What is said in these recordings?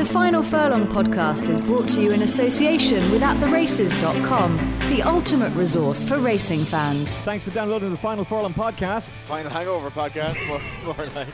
The Final Furlong podcast is brought to you in association with AtTheRaces.com, the ultimate resource for racing fans. Thanks for downloading the Final Furlong podcast. Final Hangover podcast, more, more like.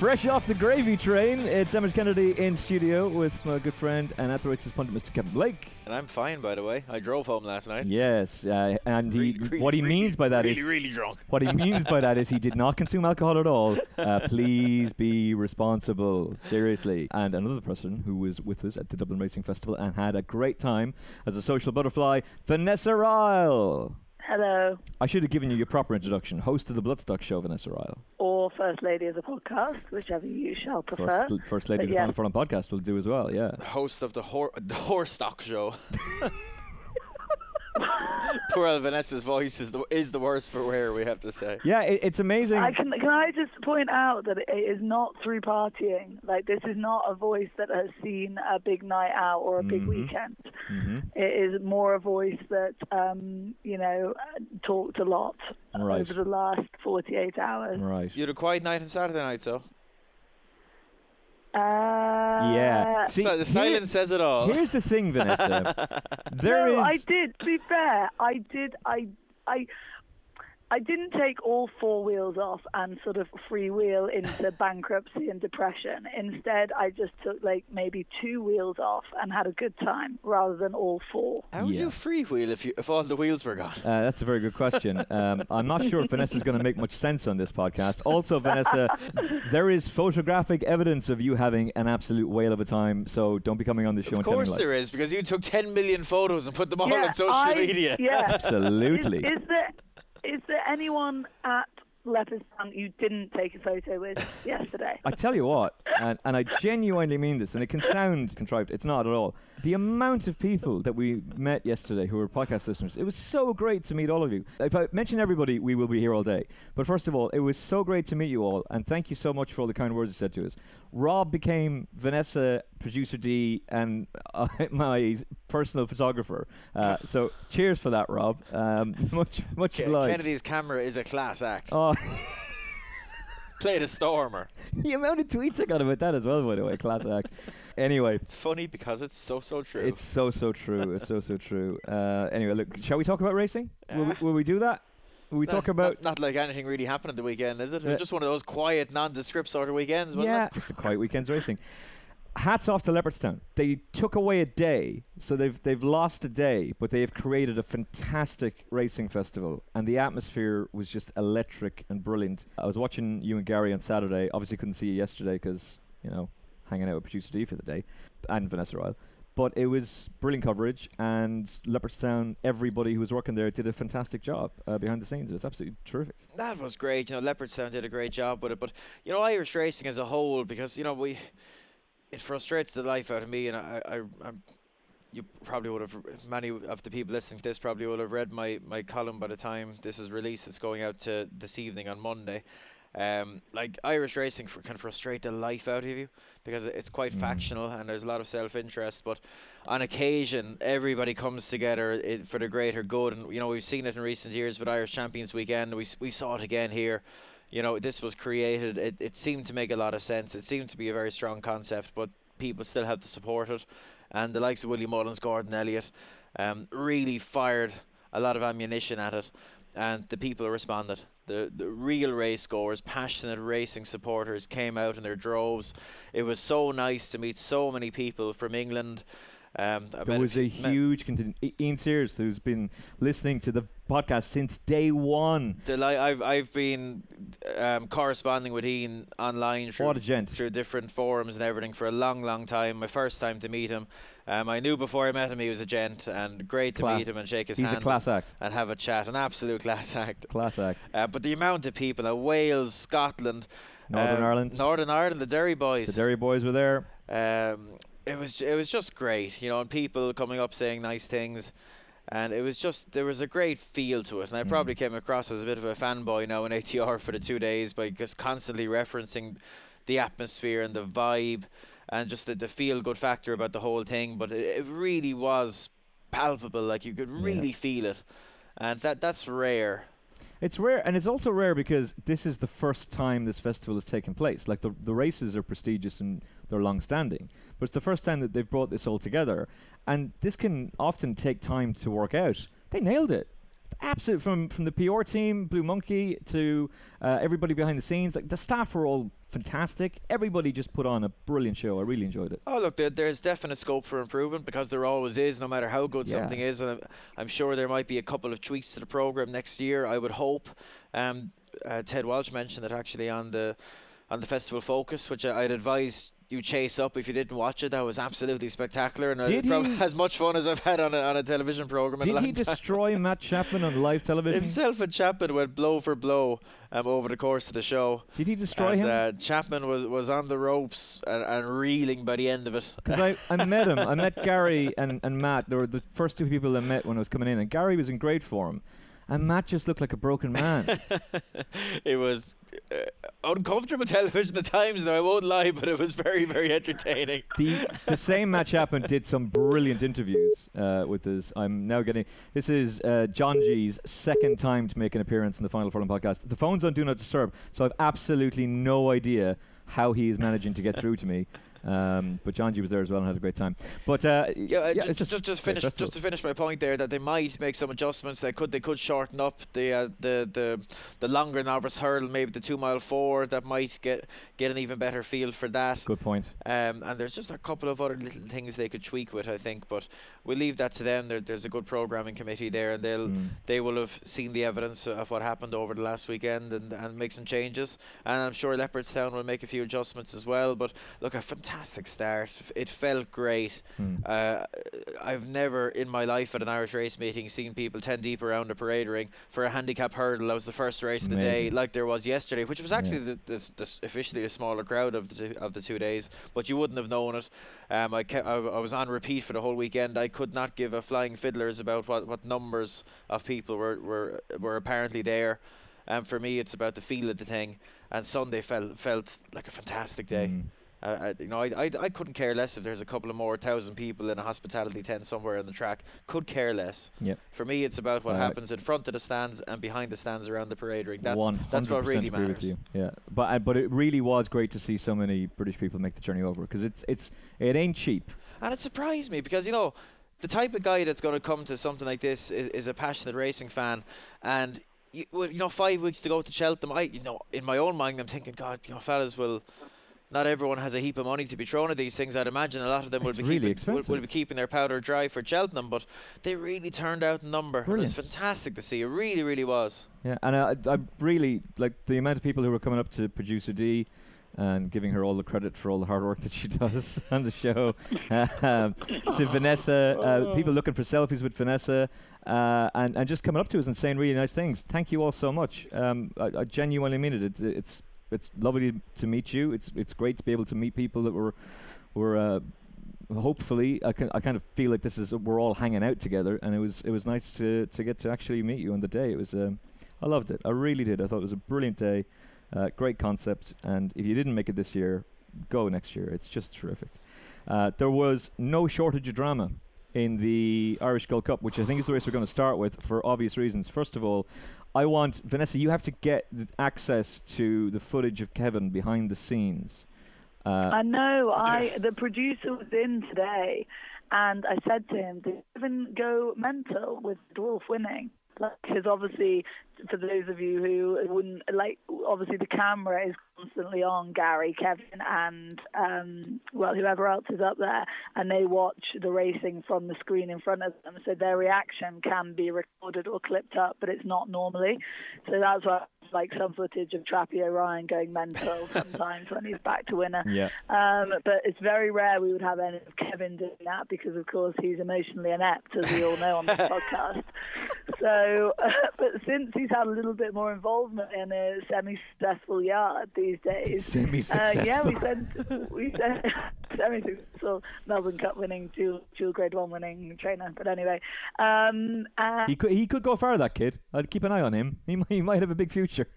Fresh off the gravy train, it's Emmet Kennedy in studio with my good friend and at the races pundit, Mr. Kevin Blake. And I'm fine, by the way. I drove home last night. Yes, uh, and he, Really, really, what he really, means by that is really, really drunk. what he means by that is he did not consume alcohol at all. Uh, please be responsible, seriously. And another person who was with us at the Dublin Racing Festival and had a great time as a social butterfly, Vanessa Ryle. Hello, I should have given you your proper introduction. Host of the Bloodstock Show, Vanessa Ryle. or First Lady of the podcast, whichever you shall prefer. First, first lady But of the yeah. Final Furlong podcast will do as well, yeah. Host of the, hor- the Horse Stock Show. Poor old Vanessa's voice is the, is the worst for wear, we have to say. Yeah, it, it's amazing. I can can I just point out that it is not through partying. Like this is not a voice that has seen a big night out or a big Mhm. weekend. Mhm. It is more a voice that um, you know talked a lot Right. over the last 48 hours. Right. You had a quiet night on Saturday night, so. Uh, Yeah. See, Si- the here- silence says it all. Here's the thing, Vanessa. There is. no, I did. To be fair, I did. I, I, I didn't take all four wheels off and sort of freewheel into bankruptcy and depression. Instead, I just took like maybe two wheels off and had a good time rather than all four. How would Yeah. you freewheel if you if all the wheels were gone? Uh, that's a very good question. Um, I'm not sure if Vanessa's going to make much sense on this podcast. Also, Vanessa, there is photographic evidence of you having an absolute whale of a time. So don't be coming on the show Of and telling course lies. there is, because you took 10 million photos and put them all yeah, on social I- media. Yeah. Absolutely. Is, is there is there anyone at Leopardstown you didn't take a photo with yesterday? I tell you what, and, and I genuinely mean this, and it can sound contrived. It's not at all. The amount of people that we met yesterday who were podcast listeners, it was so great to meet all of you. If I mention everybody, we will be here all day. But first of all, it was so great to meet you all, and thank you so much for all the kind words you said to us. Rob became Vanessa, producer D, and uh, my personal photographer. Uh, so cheers for that, Rob. Um, much, much Ke- obliged. Kennedy's camera is a class act. Oh, Played a stormer. the amount of tweets I got about that as well, by the way. Class act. Anyway, It's funny because it's so, so true. It's so so true. It's so so true. Uh, anyway, look, shall we talk about racing? Will, we, Uh, will we do that? We talk about? Not, like anything really happened at the weekend, is it? Was just one of those quiet, nondescript sort of weekends, wasn't yeah, it? just a quiet weekend's racing. Hats off to Leopardstown. They took away a day, so they've they've lost a day, but they have created a fantastic racing festival, and the atmosphere was just electric and brilliant. I was watching you and Gary on Saturday. Obviously, couldn't see you yesterday because you know hanging out with producer D for the day, and Vanessa Ryle. But it was brilliant coverage, and Leopardstown, everybody who was working there did a fantastic job uh, behind the scenes. It was absolutely terrific. That was great. You know, Leopardstown did a great job with it, but you know, Irish racing as a whole, because you know we, it frustrates the life out of me, and I, I, I'm, you probably would have many of the people listening to this probably will have read my my column by the time this is released. It's going out to this evening on Monday. Um, like Irish racing fr- can frustrate the life out of you because it's quite Mm. factional and there's a lot of self-interest. But on occasion, everybody comes together for the greater good, and you know we've seen it in recent years with Irish Champions Weekend. We we saw it again here. You know this was created. It it seemed to make a lot of sense. It seemed to be a very strong concept, but people still have to support it. And the likes of Willie Mullins, Gordon Elliott, um, really fired a lot of ammunition at it, and the people responded. The the real race goers, passionate racing supporters came out in their droves. It was so nice to meet so many people from England. Um, There was a huge contingent. Ian Sears, who's been listening to the podcast since day one. Deli- I've I've been um, corresponding with Ian online through, What a gent. through different forums and everything for a long, long time. My first time to meet him. Um, I knew before I met him he was a gent, and great to Cla- meet him and shake his He's hand a class act. and have a chat. An absolute class act. Class act. Uh, but the amount of people, uh, Wales, Scotland, Northern um, Ireland. Northern Ireland, the Derry boys. The Derry boys were there. Um, it was it was just great, you know, and people coming up saying nice things, and it was just there was a great feel to it, and I Mm. probably came across as a bit of a fanboy now in ATR for the two days by just constantly referencing the atmosphere and the vibe, and just the, the feel good factor about the whole thing. But it, it really was palpable, like you could Yeah. really feel it, and that that's rare. It's rare, and it's also rare because this is the first time this festival has taken place. Like the the races are prestigious and they're long-standing, but it's the first time that they've brought this all together, and this can often take time to work out. They nailed it. Absolute from from the PR team, Blue Monkey to uh, everybody behind the scenes. Like the staff were all fantastic. Everybody just put on a brilliant show. I really enjoyed it. Oh, look, there, there's definite scope for improvement because there always is, no matter how good Yeah. something is. And I'm, I'm sure there might be a couple of tweaks to the program next year. I would hope. Um, uh, Ted Walsh mentioned that actually on the on the festival focus, which I, I'd advise you chase up if you didn't watch it. That was absolutely spectacular, and Did uh, he- as much fun as I've had on a, on a television program. Did he time. destroy Matt Chapman on live television? Himself and Chapman went blow for blow um, over the course of the show. Did he destroy and, him? Uh, Chapman was, was on the ropes and, and reeling by the end of it. Because I, I met him. I met Gary and, and Matt. They were the first two people I met when I was coming in. And Gary was in great form. And Matt just looked like a broken man. it was uh, uncomfortable television at times, though I won't lie, but it was very, very entertaining. the the same Matt Chapman did some brilliant interviews uh, with us. I'm now getting this is uh, John G's second time to make an appearance in the Final Furlong podcast. The phone's on Do Not Disturb, so I've absolutely no idea how he is managing to get through to me. Um, but John G was there as well and had a great time. But uh, Yeah, yeah, ju- it's just, just, finish just to finish my point there that they might make some adjustments. They could they could shorten up the uh, the the the longer novice hurdle, maybe the two mile four. That might get get an even better feel for that. Good point. Um, and there's just a couple of other little things they could tweak with, I think. But we'll leave that to them. There, there's a good programming committee there, and they'll Mm. they will have seen the evidence of what happened over the last weekend and, and make some changes. And I'm sure Leopardstown will make a few adjustments as well. But look, a fantastic start. It felt great. Mm. Uh, I've never in my life at an Irish race meeting seen people 10 deep around a parade ring for a handicap hurdle. That was the first race of the day, like there was yesterday, which was Yeah. actually the, the, the, officially a smaller crowd of the two, of the two days, but you wouldn't have known it. Um, I, ke- I, I was on repeat for the whole weekend. I could not give a flying fiddlers about what, what numbers of people were, were, were apparently there. Um, for me, it's about the feel of the thing, and Sunday felt felt like a fantastic day. Mm. Uh, you know, I, I, I couldn't care less if there's a couple of more thousand people in a hospitality tent somewhere on the track. Could care less. Yep. For me, it's about what Uh, happens in front of the stands and behind the stands around the parade ring. That's One that's what really percent agree with matters. Yeah, but uh, but it really was great to see so many British people make the journey over because it's it's it ain't cheap. And it surprised me because you know the type of guy that's going to come to something like this is, is a passionate racing fan, and you, you know five weeks to go to Cheltenham. I you know in my own mind I'm thinking, God, you know, fellas will. Not everyone has a heap of money to be thrown at these things. I'd imagine a lot of them will be really keeping, will, will be keeping their powder dry for Cheltenham, but they really turned out in number. It was fantastic to see. It really, really was. Yeah, and I, I really like the amount of people who were coming up to producer D and giving her all the credit for all the hard work that she does on the show. um, to Vanessa, uh, people looking for selfies with Vanessa, uh, and and just coming up to us and saying really nice things. Thank you all so much. Um, I, I genuinely mean it. It's it's it's lovely to meet you. It's it's great to be able to meet people that were were. Uh, hopefully I, can, I kind of feel like this is we're all hanging out together and it was it was nice to to get to actually meet you on the day. It was um, I loved it. I really did. I thought it was a brilliant day uh, great concept and if you didn't make it this year go next year. It's just terrific. Uh, there was no shortage of drama in the Irish Gold Cup which I think is the race we're going to start with for obvious reasons. First of all I want Vanessa you have to get access to the footage of Kevin behind the scenes uh, I know. I the producer was in today, and I said to him, "Did Kevin go mental with Edwulf winning?" Because obviously, for those of you who wouldn't like, obviously the camera is constantly on Gary, Kevin, and um, well, whoever else is up there, and they watch the racing from the screen in front of them. So their reaction can be recorded or clipped up, but it's not normally. So that's why. Like some footage of Trappy O'Ryan going mental sometimes when he's back to winner. yeah Um, but it's very rare we would have any of Kevin doing that because, of course, he's emotionally inept, as we all know on this podcast. So, but since he's had a little bit more involvement in a semi-successful yard these days, uh, Semi-successful. yeah, we sent we sent semi-successful Melbourne Cup winning, dual, dual Grade One winning trainer. But anyway, um, and He could he could go far, that kid. I'd keep an eye on him. He might, he might have a big future.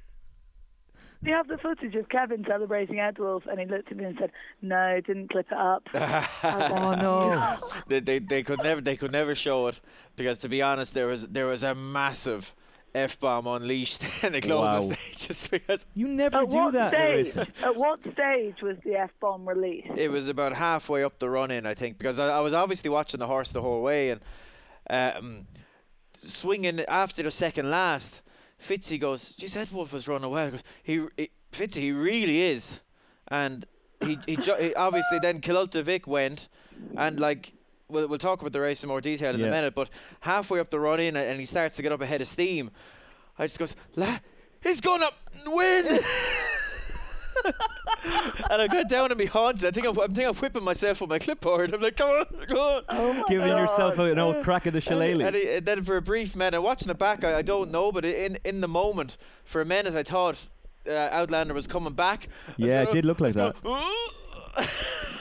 we have the footage of Kevin celebrating Edwulf, and he looked at me and said, "No, didn't clip it up." Oh no! they, they they could never they could never show it because to be honest there was there was a massive f bomb unleashed in the closing Wow. stages because You never At do what that. stage? At what stage was the f bomb released? it was about halfway up the run in, I think, because I, I was obviously watching the horse the whole way and um, swinging after the second last. Fitzy goes, "Geez, that wolf was running well." He Goes, he, he Fitzy, he really is, and he he, ju- he obviously then Killultagh Vic went, and like. We'll, we'll talk about the race in more detail in Yeah. a minute, but halfway up the run in and he starts to get up ahead of steam. I just goes, La, he's gonna win! and I got down on my haunches. I think I'm, I think I'm whipping myself with my clipboard. I'm like, come on, come on. Oh Giving yourself God. an old crack of the And, shillelagh. and, and then for a brief minute, watching it back, I, I don't know, but in in the moment, for a minute, I thought uh, Outlander was coming back. Yeah, it did look like that. going,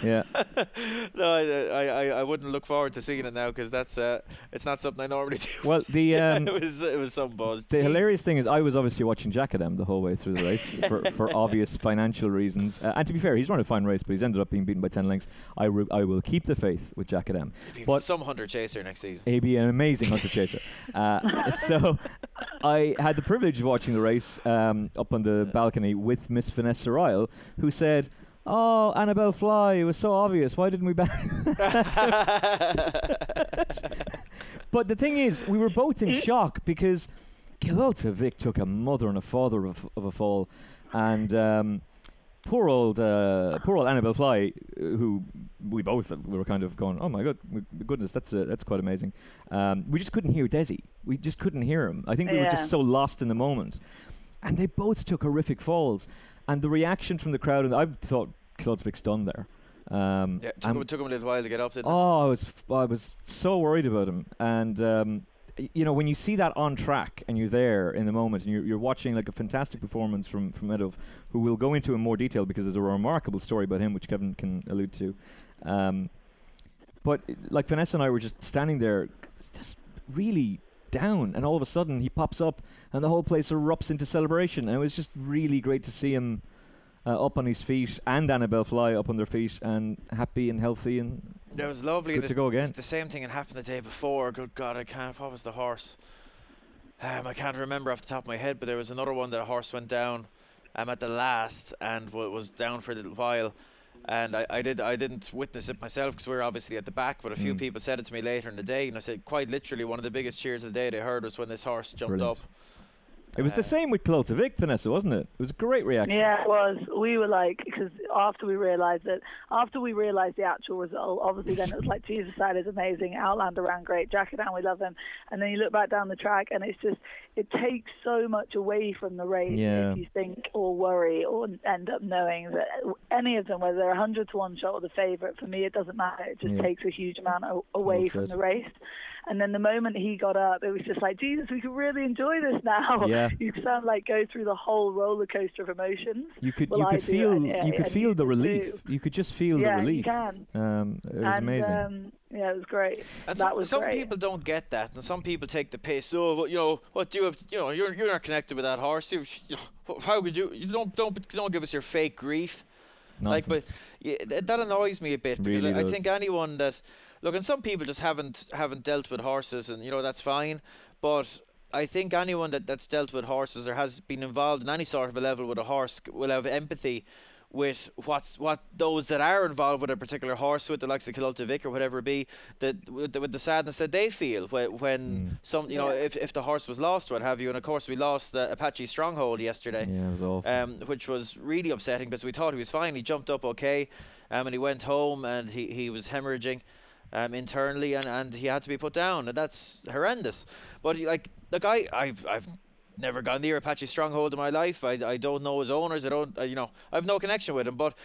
Yeah. no, I, I, I, wouldn't look forward to seeing it now because that's uh, it's not something I normally do. Well, the um, it was it was some buzz. The Jeez. hilarious thing is, I was obviously watching Djakadam the whole way through the race for, for obvious financial reasons. Uh, and to be fair, he's run a fine race, but he's ended up being beaten by 10 lengths. I, re- I will keep the faith with Djakadam. Be But some hunter chaser next season. he'd be an amazing hunter chaser. Uh, so I had the privilege of watching the race um, up on the balcony with Miss Vanessa Ryle, who said, Oh, Anibale Fly, it was so obvious. Why didn't we back? But the thing is, we were both in shock because Killultagh Vic took a mother and a father of, of a fall, and um, poor old uh, poor old Anibale Fly, uh, who we both we were kind of going, oh my god, goodness, that's uh, that's quite amazing. Um, we just couldn't hear Desi. We just couldn't hear him. I think we were just so lost in the moment, and they both took horrific falls, and the reaction from the crowd, and I thought Done there. Um, yeah, took him, took him a little while to get up. It? Oh, I was f- I was so worried about him, and um, y- you know when you see that on track and you're there in the moment and you're, you're watching like a fantastic performance from from Edwulf, who we'll go into in more detail because there's a remarkable story about him which Kevin can allude to. Um, but like Vanessa and I were just standing there, just really down, and all of a sudden he pops up and the whole place erupts into celebration, and it was just really great to see him. Uh, up on his feet, and Anibale Fly up on their feet, and happy and healthy, and That was lovely. Good to go again. it's The same thing had happened the day before. Good God, I can't. What was the horse? Um, I can't remember off the top of my head, but there was another one that a horse went down um, at the last and w- was down for a little while. And I, I did I didn't witness it myself because we were obviously at the back, but a few Mm. people said it to me later in the day, and I said quite literally one of the biggest cheers of the day they heard was when this horse jumped Brilliant. up. It was the same with Killultagh Vic, Vanessa, wasn't it? It was a great reaction. Yeah, it was. We were like, because after we realised it, after we realised the actual result, obviously then it was like, Jesus side is amazing, Outlander ran great, Jack and we love him. And then you look back down the track and it's just, it takes so much away from the race Yeah. if you think or worry or end up knowing that any of them, whether they're a 100 to 1 shot or the favourite, for me it doesn't matter. It just Yeah. takes a huge amount away Well from the race. And then the moment he got up, it was just like, Jesus, we can really enjoy this now. Yeah. You sound like go through the whole roller coaster of emotions. You could Well, you could feel and, yeah, you could feel the relief. too. You could just feel yeah, the you relief. can. Um, it was and, amazing. Um, yeah, it was great. And that some, was some great. people don't get that, and some people take the piss. Oh, well, you know, what do you have? You know, you're you're not connected with that horse. You, you know, how could you? You don't don't don't give us your fake grief. Like, but yeah, that annoys me a bit because Really I, I think anyone that look, and some people just haven't haven't dealt with horses, and you know that's fine. But I think anyone that, that's dealt with horses or has been involved in any sort of a level with a horse will have empathy with what's what those that are involved with a particular horse, with the likes of Killultagh Vic or whatever it be, that with the, with the sadness that they feel when, when Mm. some you know Yeah. if, if the horse was lost, what have you, and of course we lost uh, Apache Stronghold yesterday yeah, it was awful. um, which was really upsetting because we thought he was fine. He jumped up okay, um, and he went home and he, he was hemorrhaging um, internally and, and he had to be put down, and that's horrendous. But like like I I've I've never gone near Apache Stronghold in my life. I, I don't know his owners. I don't uh, you know I have no connection with him, but.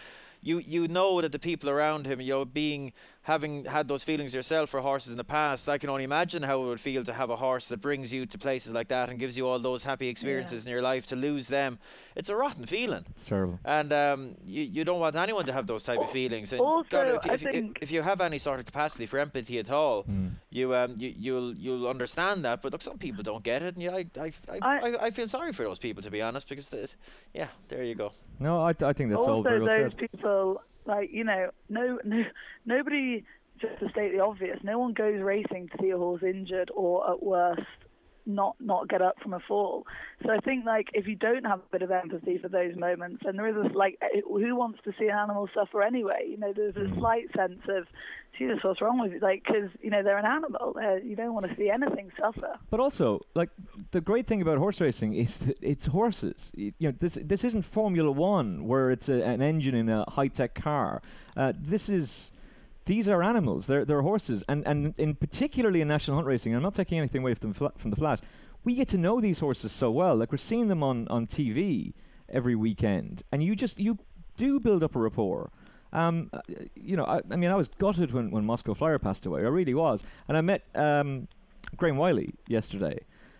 You, you know that the people around him, you know, being having had those feelings yourself for horses in the past, I can only imagine how it would feel to have a horse that brings you to places like that and gives you all those happy experiences in your life. To lose them, it's a rotten feeling it's terrible. and um, you, you don't want anyone to have those type of feelings. And Also, God, if, you- I if, think- if you have any sort of capacity for empathy at all, Mm. you um you, you'll you'll understand that. But look, some people don't get it, and yeah, I I, I, I- I, I feel sorry for those people to be honest, because the, yeah, there you go. No, I, I think that's all also, very well those said. people, like you know, no, no, nobody. Just to state the obvious, no one goes racing to see a horse injured or at worst not not get up from a fall. So I think like if you don't have a bit of empathy for those moments, and there is this like eh, who wants to see an animal suffer anyway? You know, there's a slight sense of Jesus, what's wrong with you? Like, because you know they're an animal. Uh, you don't want to see anything suffer. But also, like the great thing about horse racing is that it's horses. You know, this this isn't Formula One where it's a, an engine in a high tech car. Uh, this is these are animals. They're they're horses, and and in particularly in national hunt racing. I'm not taking anything away from from the flat. We get to know these horses so well. Like we're seeing them on on TV every weekend, and you just you do build up a rapport. Um, uh, you know, I, I mean, I was gutted when, when Moscow Flyer passed away. I really was, and I met um, Graham Wylie yesterday,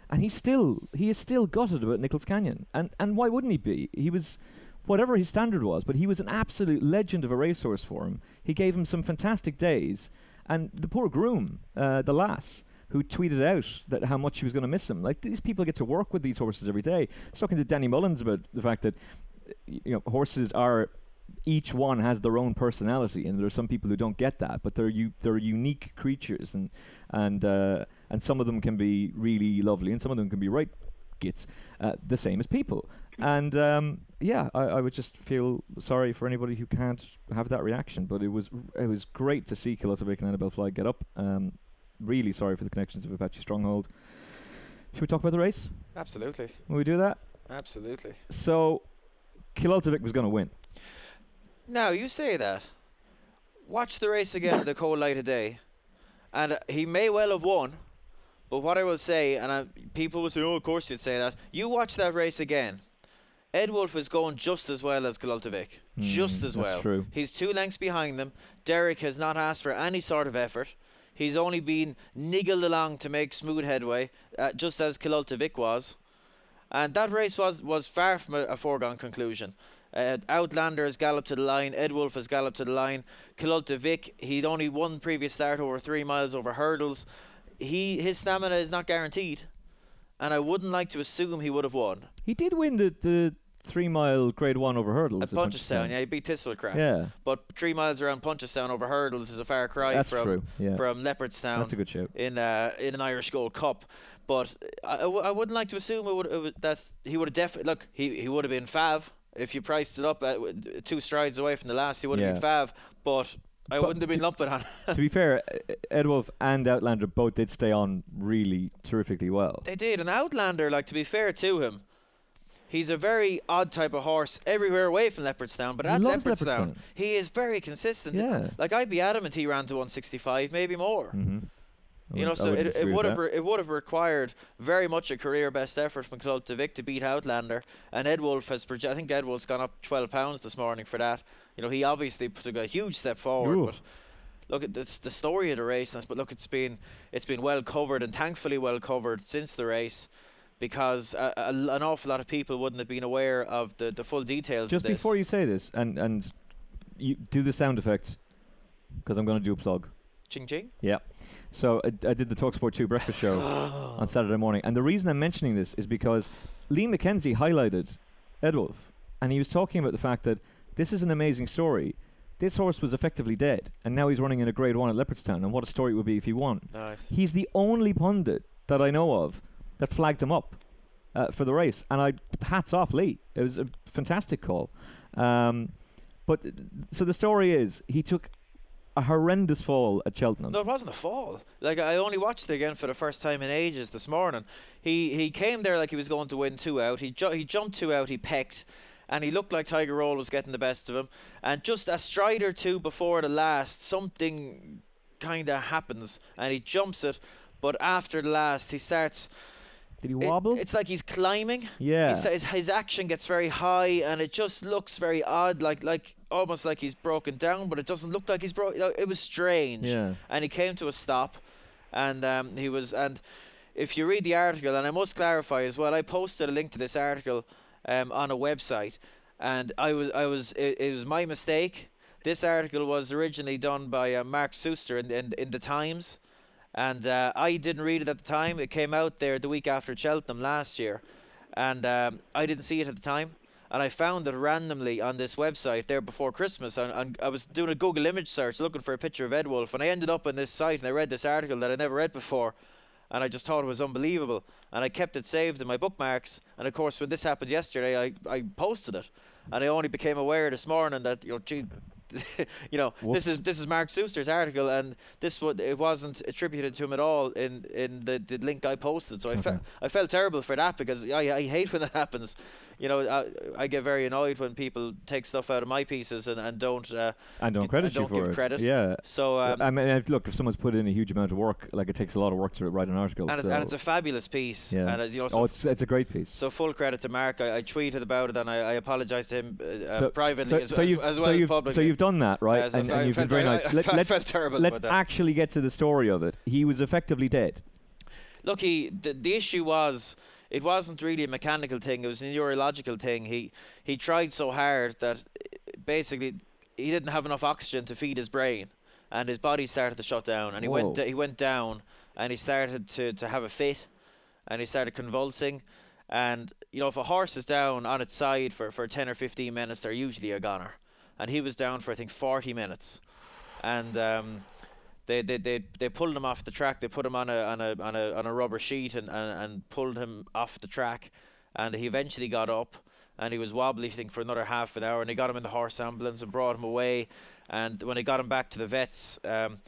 and he's still he is still gutted about Nichols Canyon, and and why wouldn't he be? He was whatever his standard was, but he was an absolute legend of a racehorse for him. He gave him some fantastic days, and the poor groom, uh, the lass. Who tweeted out that how much she was going to miss him? Like these people get to work with these horses every day. I was talking to Danny Mullins about the fact that you know horses are each one has their own personality, and there are some people who don't get that, but they're u- they're unique creatures, and and uh, and some of them can be really lovely, and some of them can be right gits, uh, the same as people. And um, yeah, I, I would just feel sorry for anybody who can't have that reaction. But it was it was great to see Killultagh Vic and Anibale Fly get up. Um, really sorry for the connections of Apache Stronghold. Should we talk about the race? Absolutely. Will we do that? Absolutely. So, Killultagh Vic was going to win. Now you say that. Watch the race again in the cold light of day, and uh, he may well have won. But what I will say, and I, people will say, "Oh, of course you'd say that." You watch that race again. Edwulf is going just as well as Killultagh Vic. just Mm, as that's well. true. He's two lengths behind them. Derek has not asked for any sort of effort. He's only been niggled along to make smooth headway, uh, just as Killultagh Vic was. And that race was, was far from a, a foregone conclusion. Uh, Outlander has galloped to the line. Edwulf has galloped to the line. Killultagh Vic, he'd only won previous start over three miles over hurdles. He His stamina is not guaranteed. And I wouldn't like to assume he would have won. He did win the, the three mile grade one over hurdles. At Punchestown, yeah, he beat Thistlecrack. Yeah, But three miles around Punchestown over hurdles is a far cry that's from true. Yeah, from Leopardstown that's a good shout. in uh, in an Irish Gold Cup. But I, I, w- I wouldn't like to assume it would, it would, that he would have definitely look. He he would have been Fav if you priced it up at two strides away from the last. He would have Yeah. been Fav, but I But wouldn't have been lumping on. to be fair, Edwulf and Outlander both did stay on really terrifically well. they did and Outlander. Like to be fair to him, he's a very odd type of horse everywhere away from Leopardstown. But He at Leopardstown, Leopardstown. he is very consistent. Yeah. Like I'd be adamant he ran to 165, maybe more. Mm-hmm. You know, so it, it would have re- it would have required very much a career best effort from Killultagh Vic to beat Outlander, and Edwulf has proje- I think Edwulf's gone up 12 pounds this morning for that. You know, he obviously took a huge step forward, Ooh. but look at it's the story of the race, but look, it's been it's been well covered and thankfully well covered since the race. Because a, a, an awful lot of people wouldn't have been aware of the, the full details Just of this. before you say this, and and you do the sound effect, because I'm going to do a plug. ching ching. Yeah. So I, I did the Talksport 2 breakfast show on Saturday morning, and the reason I'm mentioning this is because Lee McKenzie highlighted Edwulf, and he was talking about the fact that this is an amazing story. This horse was effectively dead, and now he's running in a Grade One at Leopardstown, and what a story it would be if he won. Nice. He's the only pundit that I know of that flagged him up uh, for the race, and I hats off Lee. It was a fantastic call. Um, but so the story is he took a horrendous fall at Cheltenham. No, it wasn't a fall. Like I only watched it again for the first time in ages this morning. He he came there like he was going to win two out. He ju- he jumped two out. He pecked, and he looked like Tiger Roll was getting the best of him. And just a stride or two before the last, something kind of happens, and he jumps it. But after the last, he starts. Did he it- wobble? it's like he's climbing. yeah. His, his, his action gets very high, and it just looks very odd, like like almost like he's broken down, but it doesn't look like he's broken. It was strange yeah. and he came to a stop, and um, he was and if you read the article, and I must clarify as well, I posted a link to this article um, on a website, and I was I was it, it was my mistake. This article was originally done by uh, Mark Suster in, in in the Times, and uh, I didn't read it at the time. It came out there the week after Cheltenham last year, and um, I didn't see it at the time. And I found it randomly on this website there before Christmas. And, and I was doing a Google image search looking for a picture of Edwulf, and I ended up on this site and I read this article that I never read before. and I just thought it was unbelievable. And I kept it saved in my bookmarks. And of course, when this happened yesterday, I, I posted it, and I only became aware this morning that you know, gee, you know, Whoops. this is this is Mark Suster's article, and this wa- it wasn't attributed to him at all in in the, the link I posted. So I felt I felt terrible for that because I I hate when that happens. You know, I, I get very annoyed when people take stuff out of my pieces and, and don't uh, And don't credit you don't for give it. credit. Yeah. So um, I mean, look, if someone's put in a huge amount of work, like it takes a lot of work to write an article. and, so it's, and it's a fabulous piece. yeah. And uh, you know, so oh, it's it's a great piece. So full credit to Mark. I, I tweeted about it and I, I apologised to him uh, uh, So- privately so, as, so as, you've, as so well as publicly. So you've done that, right? And and you've been very nice. I Let, felt- let's let's actually get to the story of it. He was effectively dead. Look, he the, the issue was it wasn't really a mechanical thing; it was a neurological thing. He he tried so hard that basically he didn't have enough oxygen to feed his brain, and his body started to shut down. And he went Whoa. he went down, and he started to to have a fit, and he started convulsing. And you know, if a horse is down on its side for, for ten or fifteen minutes, they're usually a goner. And he was down for I think forty minutes, and um, they, they they they pulled him off the track. They put him on a on a on a on a rubber sheet and, and, and pulled him off the track. And he eventually got up, and he was wobbly, I think, for another half an hour. And they got him in the horse ambulance and brought him away. And when they got him back to the vets, um,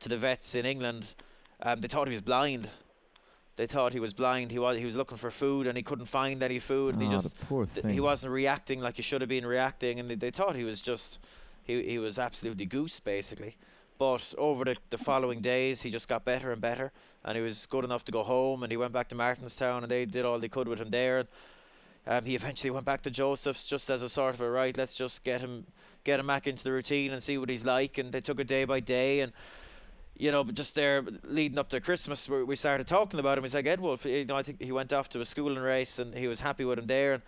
to the vets in England, um, they thought he was blind. They thought he was blind. He was he was looking for food and he couldn't find any food. and he Ah, just the poor th- thing. he wasn't reacting like he should have been reacting, and they, they thought he was just he he was absolutely goose basically. But over the, the following days, he just got better and better, and he was good enough to go home. And he went back to Martinstown, and they did all they could with him there. And um, he eventually went back to Joseph's just as a sort of a right. Let's just get him get him back into the routine and see what he's like. And they took it day by day, and you know, just there leading up to Christmas, we we started talking about him. He's like Ed. You know, I think he went off to a schooling race, and he was happy with him there. And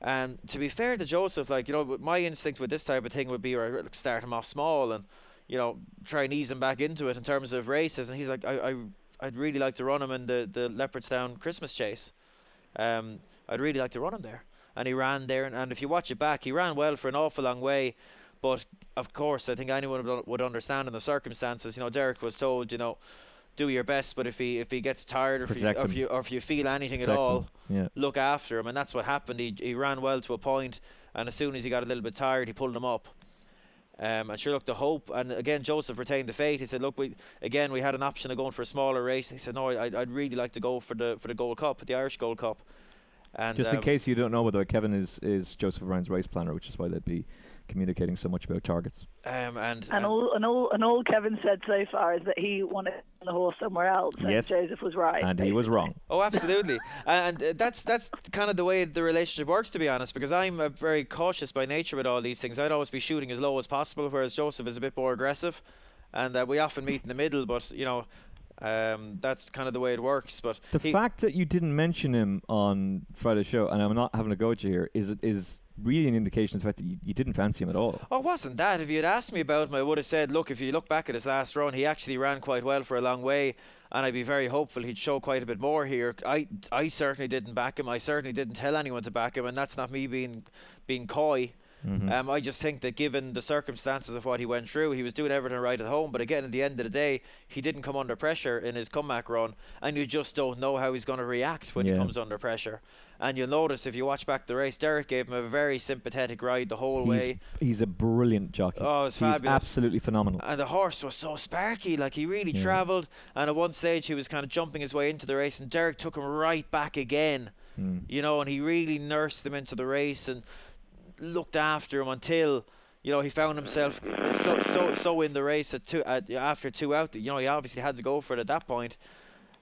and to be fair to Joseph, like you know, my instinct with this type of thing would be, right, start him off small and you know try and ease him back into it in terms of races. And he's like, I, I I'd really like to run him in the the Leopardstown Christmas chase. Um, I'd really like to run him there. And he ran there, and, and if you watch it back, he ran well for an awful long way. But of course, I think anyone would, would understand in the circumstances. You know, Derek was told, you know, do your best, but if he if he gets tired or if, you, or if you or if you feel anything Protect at all. Yeah. look after him, and that's what happened. He he ran well to a point, and as soon as he got a little bit tired, he pulled him up. Um, and sure, look, the hope, and again, Joseph retained the faith. He said, "Look, we again we had an option of going for a smaller race." He said, "No, I, I'd really like to go for the for the Gold Cup, the Irish Gold Cup." And Just in um, case you don't know, by the way, Kevin is is Joseph O'Brien's race planner, which is why they'd be communicating so much about targets. um, and, And all and all and all Kevin said so far is that he wanted the horse somewhere else, and Yes. Joseph was right. and he was wrong. Oh, absolutely, and uh, that's that's kind of the way the relationship works, to be honest. Because I'm uh, very cautious by nature with all these things. I'd always be shooting as low as possible, whereas Joseph is a bit more aggressive, and uh, we often meet in the middle. But you know, um, that's kind of the way it works. But The he- fact that you didn't mention him on Friday's show, and I'm not having a go at you here, is is really an indication of the fact that you, you didn't fancy him at all. Oh, wasn't that. If you had asked me about him, I would have said, look, if you look back at his last run, he actually ran quite well for a long way, and I'd be very hopeful he'd show quite a bit more here. I, I certainly didn't back him. I certainly didn't tell anyone to back him, and that's not me being, being coy. Mhm. Um, I just think that given the circumstances of what he went through, he was doing everything right at home. But again, at the end of the day, he didn't come under pressure in his comeback run, and you just don't know how he's going to react when he comes under pressure. And you'll notice if you watch back the race, Derek gave him a very sympathetic ride the whole he's, way. he's a brilliant jockey. Oh, it's fabulous. absolutely phenomenal. And the horse was so sparky, like he really Yeah. travelled. And at one stage, he was kind of jumping his way into the race, and Derek took him right back again. Mm. You know, and he really nursed him into the race and looked after him until you know he found himself so so so in the race at two at, after two out. You know, he obviously had to go for it at that point.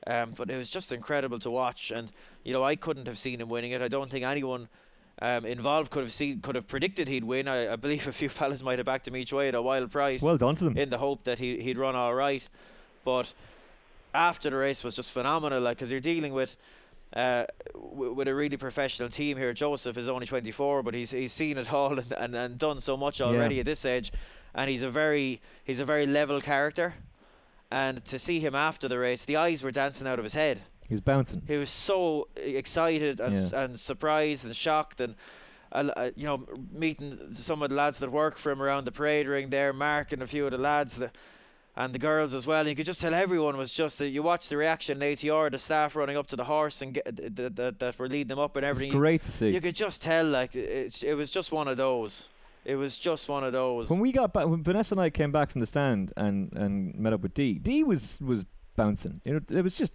Um, but it was just incredible to watch, and you know I couldn't have seen him winning it. I don't think anyone um, involved could have seen could have predicted he'd win. I, I believe a few fellas might have backed him each way at a wild price Well done to them. in the hope that he he'd run all right. But after the race was just phenomenal, like because you're dealing with. Uh, w- with a really professional team here, Joseph is only 24, but he's he's seen it all and, and, and done so much already Yeah. at this age, and he's a very he's a very level character, and to see him after the race, the eyes were dancing out of his head. He was bouncing. He was so excited and s and surprised and shocked and. Uh, you know, meeting some of the lads that work for him around the parade ring there, Mark and a few of the lads that and the girls as well. And you could just tell everyone was just that you watch the reaction in ATR, the staff running up to the horse and get, uh, that that were leading them up and everything. great to see. You could just tell like it, it was just one of those. It was just one of those. When we got back, when Vanessa and I came back from the stand and, and met up with Dee, Dee was was bouncing. You know, it was just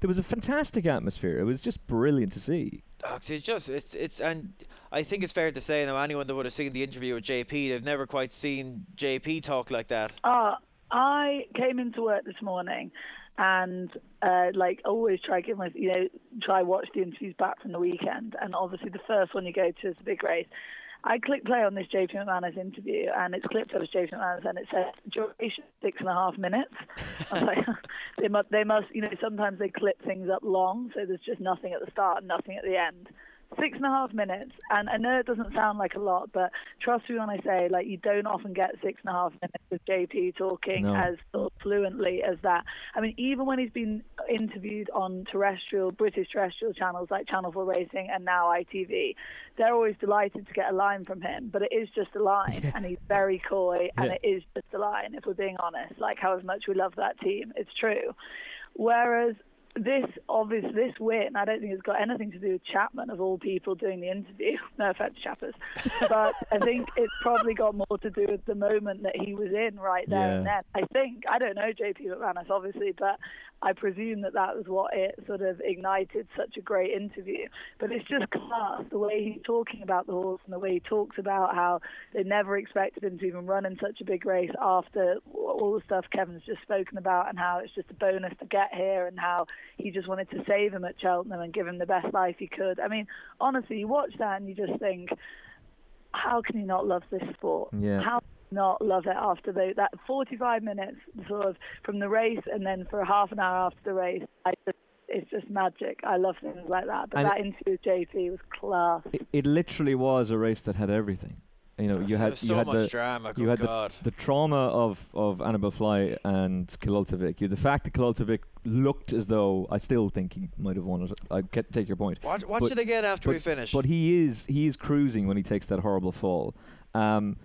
there was a fantastic atmosphere. It was just brilliant to see. Oh, it's just it's it's and I think it's fair to say now anyone that would have seen the interview with JP, they've never quite seen JP talk like that. Uh, I came into work this morning and uh, like always try give my you know try watch the interviews back from the weekend. And obviously the first one you go to is the big race. I click play on this JP McManus interview, and it's clipped of JP McManus, and it says duration six and a half minutes. I was like, they must, they must, you know, sometimes they clip things up long, so there's just nothing at the start and nothing at the end six and a half minutes. And I know it doesn't sound like a lot, but trust me when I say, like, you don't often get six and a half minutes with JP talking no. as fluently as that. I mean, even when he's been interviewed on terrestrial, British terrestrial channels like Channel 4 Racing and now ITV, they're always delighted to get a line from him, but it is just a line, yeah. and he's very coy, and yeah. it is just a line, if we're being honest. Like, however much we love that team, it's true. Whereas this obvious this win, I don't think it's got anything to do with Chapman of all people doing the interview. No offense, Chappers, but I think it's probably got more to do with the moment that he was in right there yeah. and then. I think I don't know JP McManus obviously, but I presume that that was what it sort of ignited such a great interview. But it's just class, the way he's talking about the horse and the way he talks about how they never expected him to even run in such a big race after all the stuff Kevin's just spoken about and how it's just a bonus to get here and how he just wanted to save him at Cheltenham and give him the best life he could. I mean, honestly, you watch that and you just think, how can you not love this sport? Yeah. How not love it after the, that 45 minutes sort of from the race and then for half an hour after the race. I just, it's just magic. I love things like that. But and that interview with JP was class. It, it, literally was a race that had everything. You know, you had so you had much the drama. you had God. the, the trauma of of Anibale Fly and Killultagh Vic. You the fact that Killultagh Vic looked as though I still think he might have won it. I get, take your point. Watch, watch but, it again after but, we finish. But he is he is cruising when he takes that horrible fall. Um,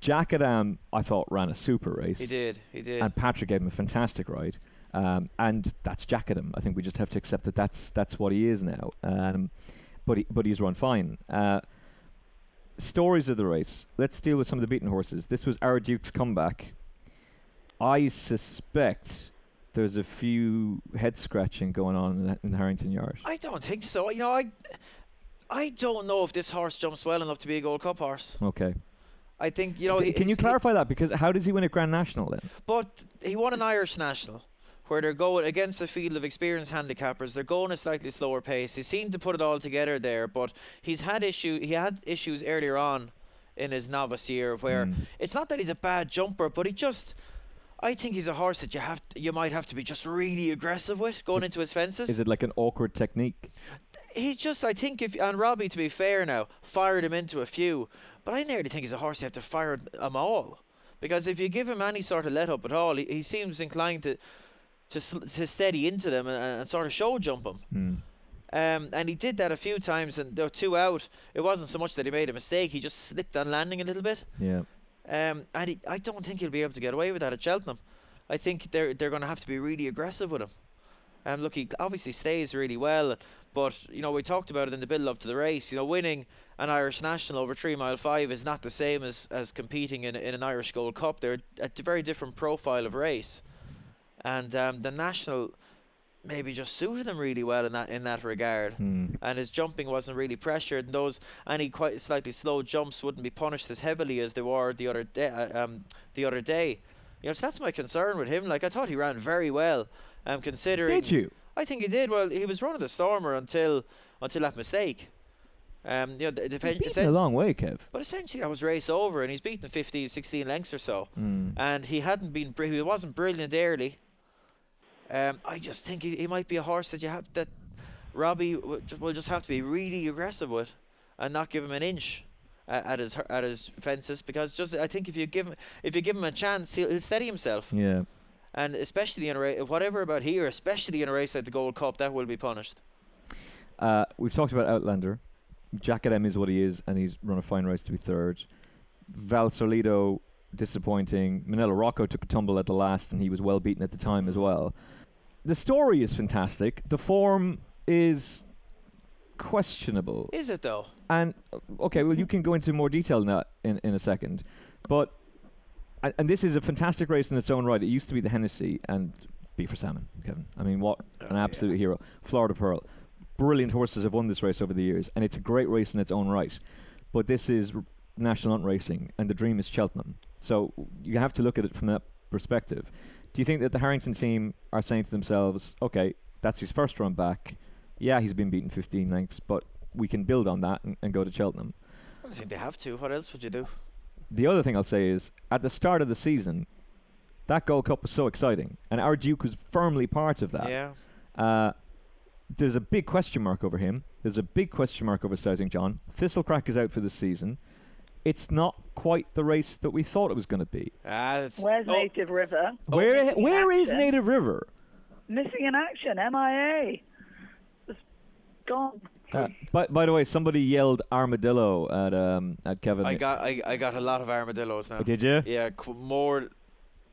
Djakadam, I thought, ran a super race. He did. He did. And Patrick gave him a fantastic ride. Um, and that's Djakadam. I think we just have to accept that that's that's what he is now. Um, but he, but he's run fine. Uh, stories of the race. Let's deal with some of the beaten horses. This was our Duke's comeback. I suspect there's a few head scratching going on in, in Harrington Yard. I don't think so. You know, I I don't know if this horse jumps well enough to be a Gold Cup horse. Okay. I think you know. C- can you clarify that? Because how does he win a Grand National then? But he won an Irish National, where they're going against a field of experienced handicappers. They're going a slightly slower pace. He seemed to put it all together there, but he's had issue. He had issues earlier on in his novice year where Mm. it's not that he's a bad jumper, but he just. I think he's a horse that you have to, you might have to be just really aggressive with going into his fences. Is it like an awkward technique? He just, I think, if and Robbie, to be fair now, fired him into a few, but I nearly think he's a horse you have to fire them all, because if you give him any sort of let up at all, he, he seems inclined to to to steady into them and, and sort of show jump them. Mm. Um, and he did that a few times, and there were two out. It wasn't so much that he made a mistake; he just slipped on landing a little bit. Yeah. Um, and he, I don't think he'll be able to get away with that at Cheltenham. I think they're they're going to have to be really aggressive with him. Um, look, he obviously stays really well, but you know we talked about it in the build up to the race. You know, winning an Irish national over three mile five is not the same as, as competing in in an Irish Gold Cup. They're a very different profile of race, and um, the national maybe just suited him really well in that in that regard. Mm. And his jumping wasn't really pressured, and those any quite slightly slow jumps wouldn't be punished as heavily as they were the other day. Uh, um, the other day, you know, so that's my concern with him. Like I thought he ran very well, um, considering. Did you? I think he did. Well, he was running the Stormer until until that mistake. Um, you know, the, the, He's beaten a long way, Kev. but essentially that was race over, and he's beaten 15, 16 lengths or so, Mm. and he hadn't been. br- He wasn't brilliant early. Um, I just think he, he might be a horse that you have that Robbie w- will just have to be really aggressive with, and not give him an inch at, at his at his fences because just I think if you give him if you give him a chance, he'll, he'll steady himself, Yeah. And especially in a race, whatever about here, especially in a race like the Gold Cup, that will be punished. Uh, we've talked about Outlander. Djakadam is what he is, and he's run a fine race to be third. Valseur Lido disappointing. Minella Rocco took a tumble at the last, and he was well beaten at the time as well. The story is fantastic. The form is questionable. Is it though? And uh, okay, well, you can go into more detail in that in, in a second, but and, and this is a fantastic race in its own right. It used to be the Hennessy and Beef or Salmon, Kevin. I mean, what oh, an Oh, yeah. absolute hero! Florida Pearl, brilliant horses have won this race over the years, and it's a great race in its own right. But this is r- national hunt racing, and the dream is Cheltenham. So you have to look at it from that perspective. Do you think that the Harrington team are saying to themselves, "Okay, that's his first run back. Yeah, he's been beaten 15 lengths, but we can build on that and, and go to Cheltenham." I think they have to. What else would you do? The other thing I'll say is, at the start of the season, that Gold Cup was so exciting, and our Duke was firmly part of that. Yeah. Uh, there's a big question mark over him. There's a big question mark over Sizing John. Thistlecrack is out for the season. It's not quite the race that we thought it was going to be. Ah, it's, Where's oh, Native River? Where missing where is. Native River? Missing in action, MIA. Just gone. Uh, by, by the way, somebody yelled armadillo at um at Kevin. I got I, I got a lot of armadillos now. Did you? Yeah, qu- more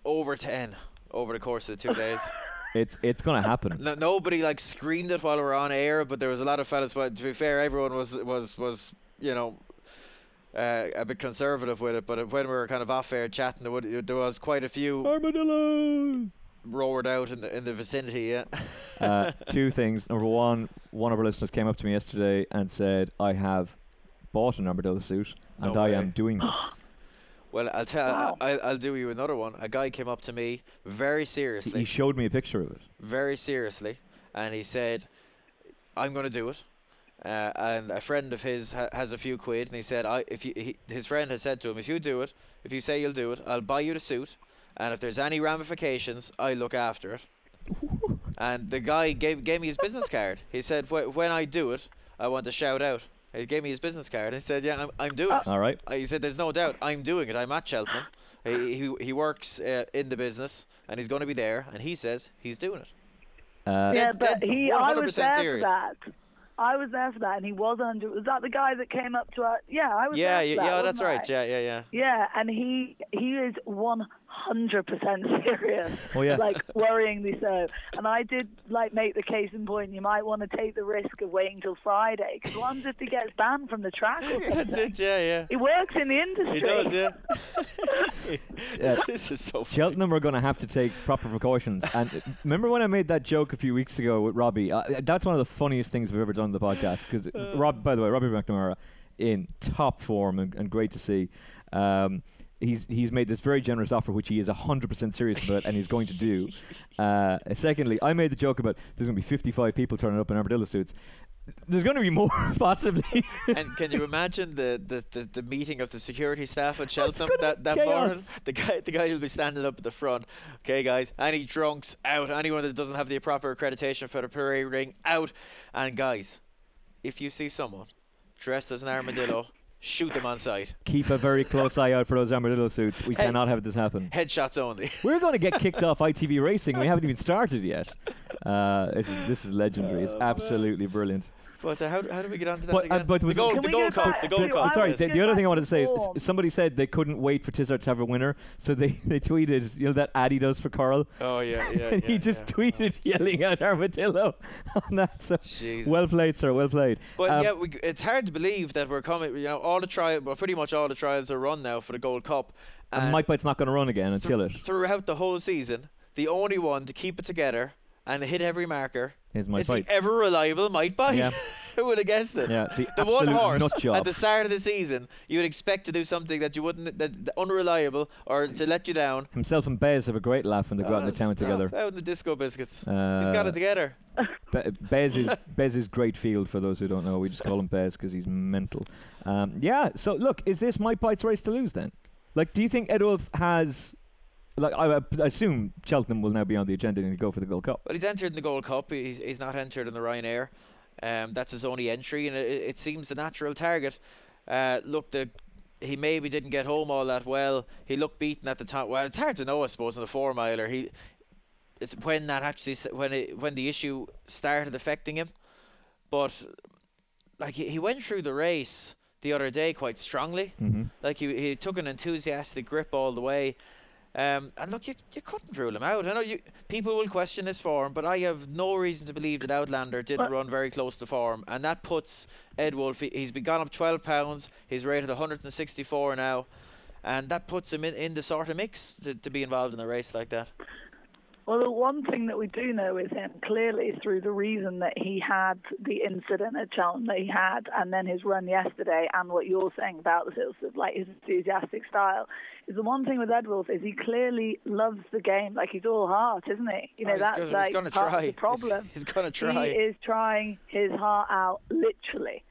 over ten over the course of the two days. It's it's going to happen. No, nobody like screamed it while we were on air, but there was a lot of fellas. But to be fair, everyone was was was you know uh, a bit conservative with it. But when we were kind of off air chatting, there, would, there was quite a few Armadillo. Roared out in the in the vicinity. Yeah. uh, two things. Number one, one of our listeners came up to me yesterday and said, "I have bought an armadillo suit, and No I am doing this." Well, I'll tell. Wow. I, I'll do you another one. A guy came up to me very seriously. he showed me a picture of it. very seriously, and he said, "I'm going to do it." Uh, and a friend of his ha- has a few quid, and he said, "I if you, he, his friend has said to him, if you do it, if you say you'll do it, I'll buy you the suit, and if there's any ramifications, I look after it." and the guy gave gave me his business card. He said, "Wh- "When I do it, I want to shout out." He gave me his business card. and He said, "Yeah, I'm, I'm doing it." All right. Uh, he said, "There's no doubt. I'm doing it. I'm at Cheltenham. He he, he works uh, in the business, and he's going to be there. And he says he's doing it. Uh, yeah, dead- but dead he, I was there serious. for that. I was there for that, and he was under. Was that the guy that came up to us? Yeah, I was. Yeah, there yeah, for that, yeah, that's wasn't right. I? Yeah, yeah, yeah. Yeah, and he he is one hundred percent serious. Oh, yeah. Like worryingly so. And I did like make the case in point. You might want to take the risk of waiting till Friday because what happens if he gets banned from the track? Or That's it. Yeah, yeah. He works in the industry. He does. Yeah. Yeah. this is so. funny. Cheltenham are going to have to take proper precautions. And uh, remember when I made that joke a few weeks ago with Robbie? Uh, that's one of the funniest things we've ever done on the podcast. Because Rob, by the way, Robbie McNamara in top form and, and great to see. Um, he's he's made this very generous offer, which he is hundred percent serious about, and he's going to do. Uh, secondly, I made the joke about there's going to be 55 people turning up in armadillo suits. There's going to be more, possibly. And can you imagine the, the, the, the meeting of the security staff at Cheltenham that, that chaos. morning? The guy the guy will be standing up at the front. Okay, guys, any drunks out. Anyone that doesn't have the proper accreditation for the parade ring out. And guys, if you see someone dressed as an armadillo, shoot them on sight. Keep a very close eye out for those armadillo suits. We Hey. cannot have this happen. Headshots only. We're going to get kicked off ITV Racing. We haven't even started yet. Uh, this is this is legendary. It's absolutely brilliant. But uh, how, how do we get onto that But, uh, again? but the was- gold, the we gold cup. The to- gold cup. Sorry, the, the other thing I wanted to say is somebody said they couldn't wait for Tizzard to have a winner, so they, they tweeted, you know, that Addy does for Carl. Oh yeah, yeah. and yeah, he just yeah. tweeted yelling out armadillo on that. So Jesus. well played, sir. Well played. But Um, yeah, we, it's hard to believe that we're coming. You know, all the trials, well, pretty much all the trials are run now for the Gold Cup. and Might Bite's not going to run again until it throughout the whole season, the only one to keep it together and hit every marker is Might is Bite. the ever reliable Might Bite. Yeah. Who would have guessed it? Yeah, the the one horse at the start of the season you would expect to do something that you wouldn't, that, that unreliable or to let you down. Himself and Bez have a great laugh when they go out in the Uh, town together. Out in the disco biscuits. Uh, He's got it together. Be- Bez is Bez is great field for those who don't know. We just call him Bez because he's mental. Um, yeah. So look, is this Might Bite's race to lose then? Like, do you think Edwulf has? Like, I, I assume Cheltenham will now be on the agenda and he'll go for the Gold Cup. Well, he's entered in the Gold Cup. He's, he's not entered in the Ryanair. Um, that's his only entry, and it, it seems the natural target. Uh, look, the he maybe didn't get home all that well. He looked beaten at the time. Well, it's hard to know, I suppose, in the four miler. He it's when that actually when it when the issue started affecting him. But like he, he went through the race the other day quite strongly. Mhm. Like he he took an enthusiastic grip all the way. Um, and look, you, you couldn't rule him out. I know you people will question his form, but I have no reason to believe that Outlander didn't run very close to form, and that puts Edwulf. he- He's been gone up 12 pounds. He's rated 164 now, and that puts him in, in the sort of mix to, to be involved in a race like that. Well, the one thing that we do know is him clearly through the reason that he had the incident at Cheltenham that he had, and then his run yesterday, and what you're saying about the sort of like his enthusiastic style, is the one thing with Edwulf is he clearly loves the game. Like he's all heart, isn't he? You know Oh, that's gonna- he's like gonna part try. of the He's- problem. he's gonna try. He is trying his heart out, literally.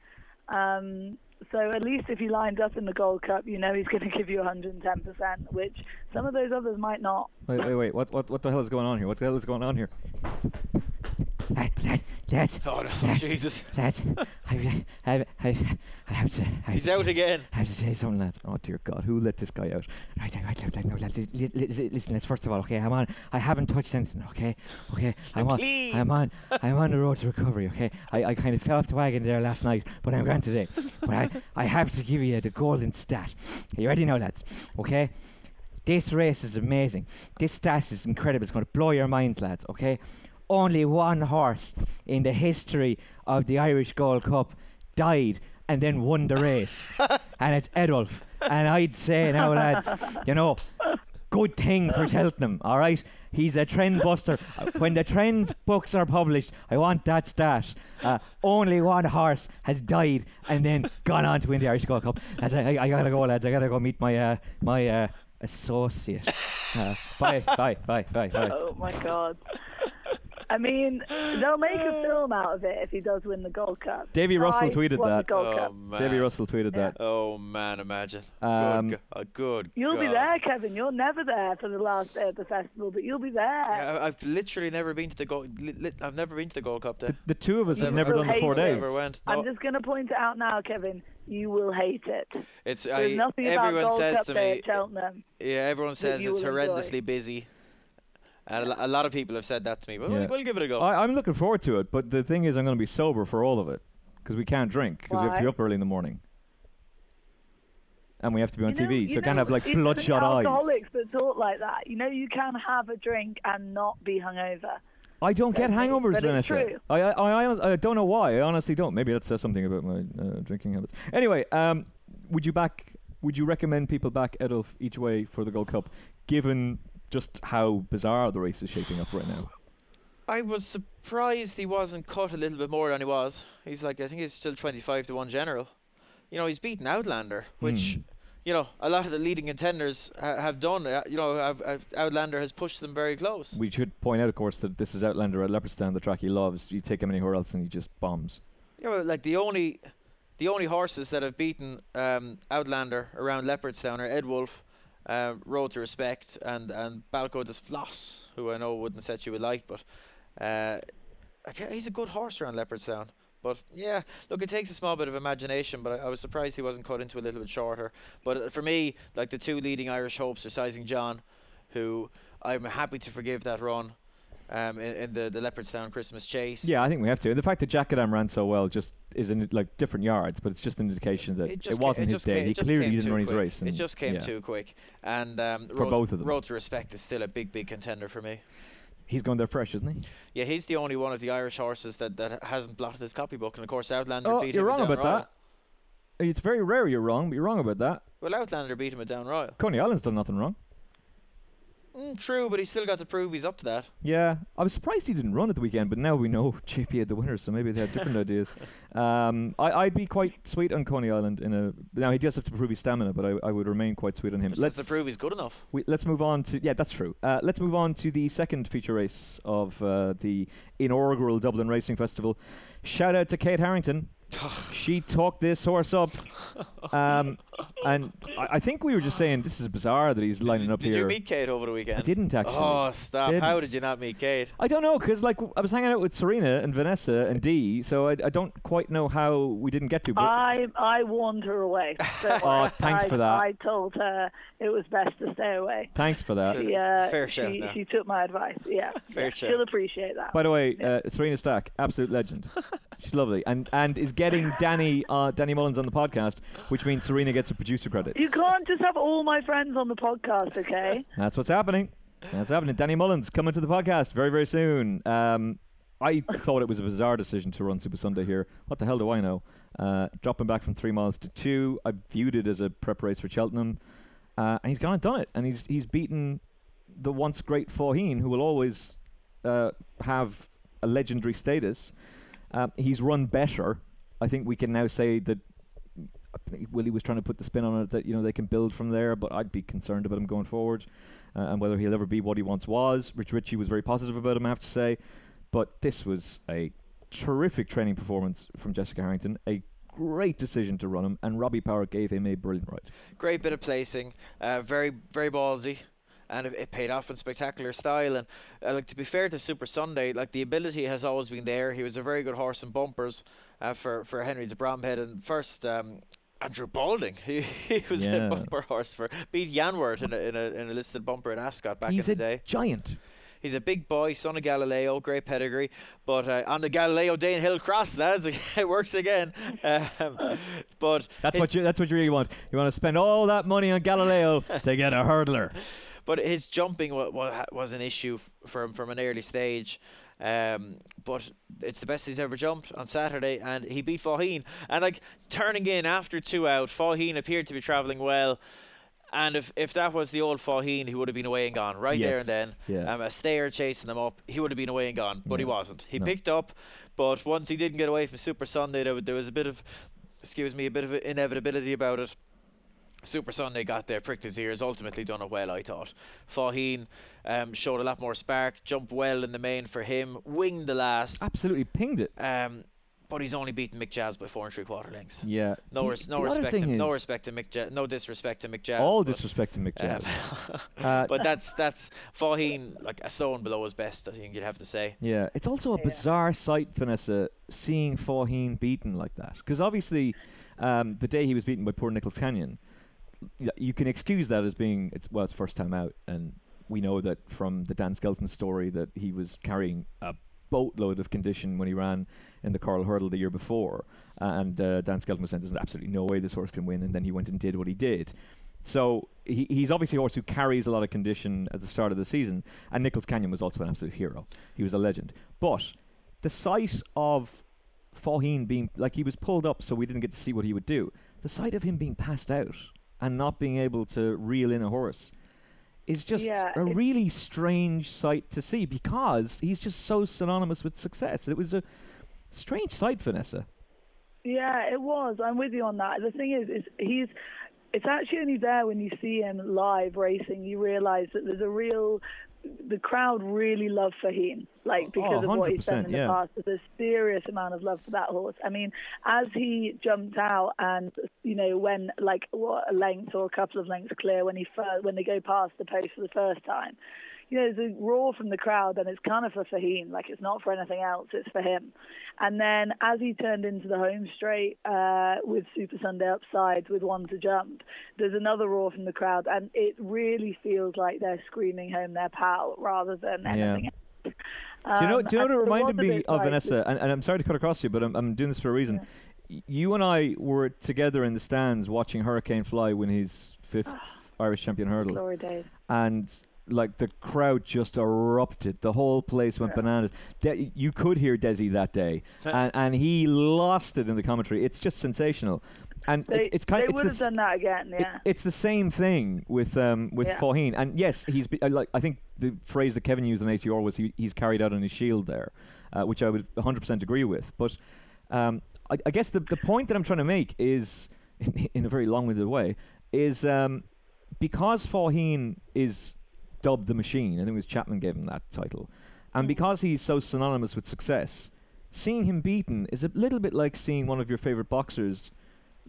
Um, so at least if he lines up in the Gold Cup, you know he's going to give you 110%, which some of those others might not. Wait, wait, wait. What, what, what the hell is going on here? What the hell is going on here? Lad, Oh no, lad, Jesus! lad, I, I, I, I have to. I He's have out to- again. I have to say something, lads. Oh dear God, who let this guy out? Right, right, right, right, no, lads, li- li- li- listen, lads. First of all, okay, I'm on. I haven't touched anything, okay, okay. I'm on. Clean. I'm on. I'm on the road to recovery, okay. I, I kind of fell off the wagon there last night, but I'm grand today. But I, I have to give you the golden stat. Are you ready now, lads? Okay. This race is amazing. This stat is incredible. It's going to blow your minds, lads. Okay. Only one horse in the history of the Irish Gold Cup died and then won the race, and it's Edwulf. And I'd say now, lads, you know, good thing for Cheltenham. All right. He's a trend buster. Uh, when the trends books are published, I want that stat. Uh, only one horse has died and then gone on to win the Irish Gold Cup. Lads, I, I, I gotta go, lads. I gotta go meet my uh, my uh, associate. Uh, bye, bye, bye, bye, bye. Oh my god. I mean, they'll make a film out of it if he does win the Gold Cup. Davy Russell I tweeted that. Oh man. Davy Russell tweeted Yeah. that. Oh man, imagine. Um, good, go- uh, good. You'll be God. there, Kevin. You're never there for the last day of the festival, but you'll be there. Yeah, I- I've literally never been to the Gold. Li- li- I've never been to the Gold Cup The, the two of us have never will done the four it. days. Never went. I'm just going to point it out now, Kevin. You will hate it. it's There's I, nothing about everyone Gold says Cup to Day me. at Cheltenham. Yeah, everyone says you it's will enjoy. horrendously busy, and a, lot of people have said that to me. But Yeah. we'll, we'll give it a go. I, I'm looking forward to it, but the thing is, I'm going to be sober for all of it because we can't drink because we have to be up early in the morning, and we have to be on You know- TV, so you I can't have like it's the bloodshot eyes. alcoholics that talk like that. You know, you can have a drink and not be hungover. I don't get hangovers, but Vanessa. true. I, I, I, I don't know why. I honestly don't. Maybe that says something about my uh, drinking habits. Anyway, um, would you back? Would you recommend people back Edwulf each way for the Gold Cup, given just how bizarre the race is shaping up right now? I was surprised he wasn't cut a little bit more than he was. He's like, I think he's still 25 to 1 general. You know, he's beaten Outlander, which, Hmm. you know, a lot of the leading contenders ha- have done. Uh, you know, have, have Outlander has pushed them very close. We should point out, of course, that this is Outlander at Leopardstown, the track he loves. You take him anywhere else, and he just bombs. Yeah, well, like the only, the only horses that have beaten um, Outlander around Leopardstown are Edwulf, uh, Road to Respect, and and Balko des Flos, who I know wouldn't set you alight, but uh, he's a good horse around Leopardstown. But yeah, look, it takes a small bit of imagination, but I, I was surprised he wasn't cut into a little bit shorter. But uh, for me, like the two leading Irish hopes are Sizing John, who I'm happy to forgive that run. Um, in, in the the Leopardstown Christmas Chase. Yeah, I think we have to. And the fact that Djakadam ran so well just is in like different yards, but it's just an indication that it, ca- wasn't it his day. he clearly didn't run his quick. race. It just came yeah. too quick, and um, For Road, both of them. Road to Respect is still a big, big contender for me. He's going there fresh, isn't he? Yeah, he's the only one of the Irish horses that, that hasn't blotted his copybook, and of course Outlander Oh, beat you're him at wrong about Royal. that. It's very rare you're wrong, but you're wrong about that. Well, Outlander beat him at Down Royal. Coney Island's done nothing wrong. Mm, true, but he's still got to prove he's up to that. Yeah, I was surprised he didn't run at the weekend, but now we know JP had the winner, so maybe they had different ideas. Um, I, I'd be quite sweet on Coney Island in a. Now he does have to prove his stamina, but I, I would remain quite sweet on him. Just has to prove he's good enough. We, let's move on to yeah, that's true. Uh, let's move on to the second feature race of uh, the inaugural Dublin Racing Festival. Shout out to Kate Harrington. She talked this horse up, um, and I, I think we were just saying this is bizarre that he's lining up Did here. Did you meet Kate over the weekend? I didn't actually. Oh, stop! How Didn't. did you not meet Kate? I don't know because like I was hanging out with Serena and Vanessa and Dee, so I, I don't quite know how we didn't get to. But I I warned her away. Don't Oh, worry. thanks I, for that. I told her it was best to stay away. thanks for that. She, uh, Fair shout she, now. she took my advice. Yeah, Fair yeah, shout. she'll appreciate that. By the way, uh, Serena Stack, absolute legend. She's lovely, and and is getting Danny uh, Danny Mullins on the podcast, which means Serena gets a producer credit. You can't just have all my friends on the podcast, okay? That's what's happening. That's happening. Danny Mullins coming to the podcast very very soon. Um, I thought it was a bizarre decision to run Super Sunday here. What the hell do I know? Uh, dropping back from three miles to two, I viewed it as a prep race for Cheltenham, uh, and he's gone and done it, and he's he's beaten the once great Faugheen, who will always uh, have a legendary status. Uh, he's run better. I think we can now say that Willie was trying to put the spin on it that you know they can build from there, but I'd be concerned about him going forward uh, and whether he'll ever be what he once was. Rich Ricci was very positive about him, I have to say, but this was a terrific training performance from Jessica Harrington. A great decision to run him, and Robbie Power gave him a brilliant ride. Great bit of placing, uh, very very ballsy and it, it, paid off in spectacular style. And uh, like to be fair to Super Sunday, like the ability has always been there. He was a very good horse in bumpers uh, for for Henry de Bromhead. And first, um, Andrew Balding, he, he was Yeah. a bumper horse for beat Janwart in a, in a in a listed bumper in Ascot back He's in the day. giant. He's a big boy, son of Galileo, great pedigree. But uh, on the Galileo Danehill Cross, lads, it works again. Um, but That's what you. That's what you really want. You want to spend all that money on Galileo to get a hurdler. But his jumping was, was an issue f- for him from an early stage. Um, but it's the best he's ever jumped on Saturday, and he beat Faugheen. And like turning in after two out, Faugheen appeared to be travelling well. And if, if that was the old Faugheen, he would have been away and gone right there and then. yeah. Um, a stayer chasing them up, he would have been away and gone, but he wasn't. He no. picked up, but once he didn't get away from Super Sunday, there, there was a bit of, excuse me, a bit of inevitability about it. Super Sunday got there, pricked his ears, ultimately done it well, I thought. Faugheen um, showed a lot more spark, jumped well in the main for him, winged the last, Absolutely pinged it. um, but he's only beaten Mick Jazz by four and three quarter lengths. Yeah. No, The- res- no respect, to, no respect to Mick Jazz, no disrespect to Mick Jazz. All but, disrespect to Mick Jazz. um, Uh, but that's that's Faugheen like a stone below his best. I think you'd have to say. Yeah, it's also a Yeah. bizarre sight, Vanessa, seeing Faugheen beaten like that. Because obviously, um, the day he was beaten by poor Nichols Canyon, y- you can excuse that as being it's well, it's first time out, and we know that from the Dan Skelton story that he was carrying a boatload of condition when he ran in the Coral Hurdle the year before, and uh, Dan Skelton was saying there's absolutely no way this horse can win, and then he went and did what he did. So he, he's obviously a horse who carries a lot of condition at the start of the season, and Nichols Canyon was also an absolute hero. He was a legend. But the sight of Faugheen being like he was pulled up, so we didn't get to see what he would do. The sight of him being passed out and not being able to reel in a horse is just Yeah, a really strange sight to see because he's just so synonymous with success. It was a strange sight, Vanessa. Yeah, it was. I'm with you on that. The thing is, is he's. It's actually only there when you see him live racing, you realise that there's a real. The crowd really love Faugheen, like Oh, because of what he's done in the yeah. past. There's a serious amount of love for that horse. I mean, as he jumped out and you know when like what a length or a couple of lengths clear when he fir- when they go past the post for the first time, you know, there's a roar from the crowd, and it's kind of for Faugheen. Like it's not for anything else; it's for him. And then as he turned into the home straight uh, with Super Sunday upside with one to jump, there's another roar from the crowd, and it really feels like they're screaming home their pal rather than Yeah. anything else. do you know? Um, Do you know what it reminded me of, like- Vanessa? And, and I'm sorry to cut across you, but I'm, I'm doing this for a reason. Y- You and I were together in the stands watching Hurricane Fly win his fifth Irish champion hurdle, Glory days. and like the crowd just erupted. The whole place went bananas. De- you could hear Desi that day, and, and he lost it in the commentary. It's just sensational, and They, it, it's kind. they it's would the have done that again, it- yeah. it's the same thing with um, with Yeah. Faugheen, and yes, he's be, uh, like I think the phrase that Kevin used on ATR was he, he's carried out on his shield there, uh, which I would 100% agree with. But um, I, I guess the the point that I'm trying to make is, in, in a very long-winded way, is um, because Faugheen is dubbed the machine. I think it was Chapman gave him that title, and because he's so synonymous with success, seeing him beaten is a little bit like seeing one of your favorite boxers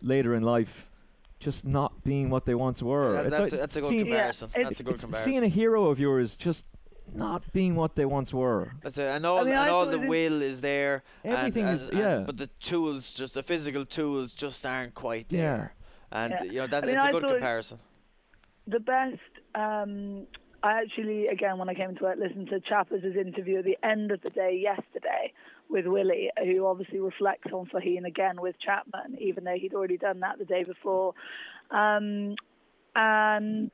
later in life just not being what they once were. Yeah, It's that's, like a, that's a good seeing, comparison. Yeah, that's a good it's comparison. seeing a hero of yours just not being what they once were. That's it. And all, mean, and I all the will is there. Everything and, is- and- yeah. But the tools, just the physical tools, just aren't quite there. Yeah. And Yeah. you know that I mean, it's a I good comparison. the best um, I actually, again, when I came to it, listened to Chappers' interview at the end of the day yesterday with Willie, who obviously reflects on Faugheen again with Chapman, even though he'd already done that the day before. Um, and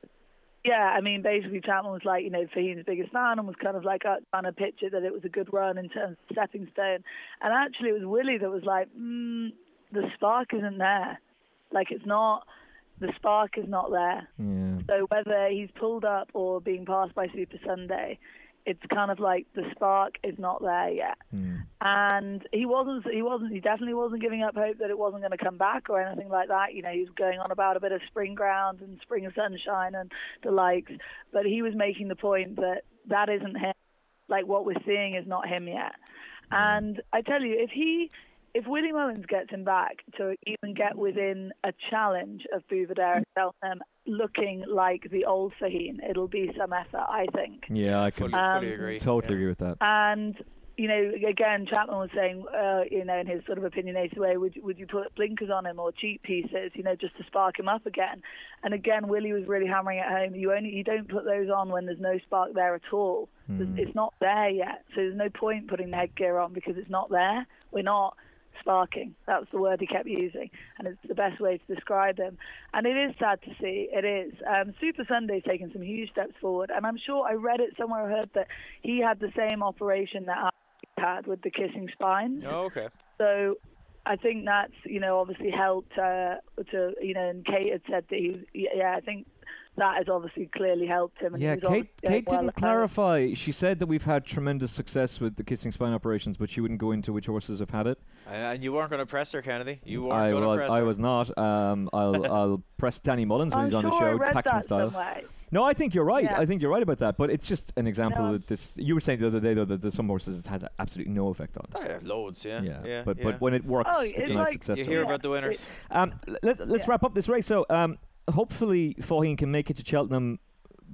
yeah, I mean, basically Chapman was like, you know, Faugheen's biggest fan and was kind of like uh, trying to pitch it that it was a good run in terms of stepping stone. And actually, it was Willie that was like, mm, the spark isn't there. Like, it's not, the spark is not there. Yeah. So whether he's pulled up or being passed by Super Sunday, it's kind of like the spark is not there yet. Mm. And he wasn't. He wasn't. He definitely wasn't giving up hope that it wasn't going to come back or anything like that. You know, he was going on about a bit of spring ground and spring sunshine and the likes. But he was making the point that that isn't him. Like what we're seeing is not him yet. And I tell you, if he if Willie Mullins gets him back to even get within a challenge of Buveur d'Air and Cheltenham looking like the old Faugheen, it'll be some effort, I think. Yeah, I can Fully, fully Um, agree. totally Yeah. agree with that. And you know, again, Chapman was saying, uh, you know, in his sort of opinionated way, would would you put blinkers on him or cheek pieces, you know, just to spark him up again? And again, Willie was really hammering it home. You only you don't put those on when there's no spark there at all. Mm. It's not there yet, so there's no point putting the headgear on because it's not there. We're not sparking. That was the word he kept using, and it's the best way to describe him. And it is sad to see. It is. Um, Super Sunday's taken some huge steps forward, and I'm sure I read it somewhere. I heard that he had the same operation that I had with the kissing spine. Oh, okay. So I think that's you know obviously helped uh, to you know and Kate had said that he yeah I think that has obviously clearly helped him. And Yeah, Kate. Kate well didn't at home. clarify. She said that we've had tremendous success with the kissing spine operations, but she wouldn't go into which horses have had it. And, and you weren't going to press her, Kennedy. You weren't I going to was. press I her. was not. Um, I'll. I'll press Danny Mullins when I'm he's on sure the show, read Paxman style. somewhere. No, I think you're right. Yeah. I think you're right about that. But it's just an example No. that this. You were saying the other day though that there's some horses it has absolutely no effect on. Oh, yeah, loads, yeah. Yeah, yeah but yeah. but when it works, it's it's a nice like- success you story. hear Yeah. about the winners. Let, let's Yeah. wrap up this race. So, hopefully, Faugheen can make it to Cheltenham.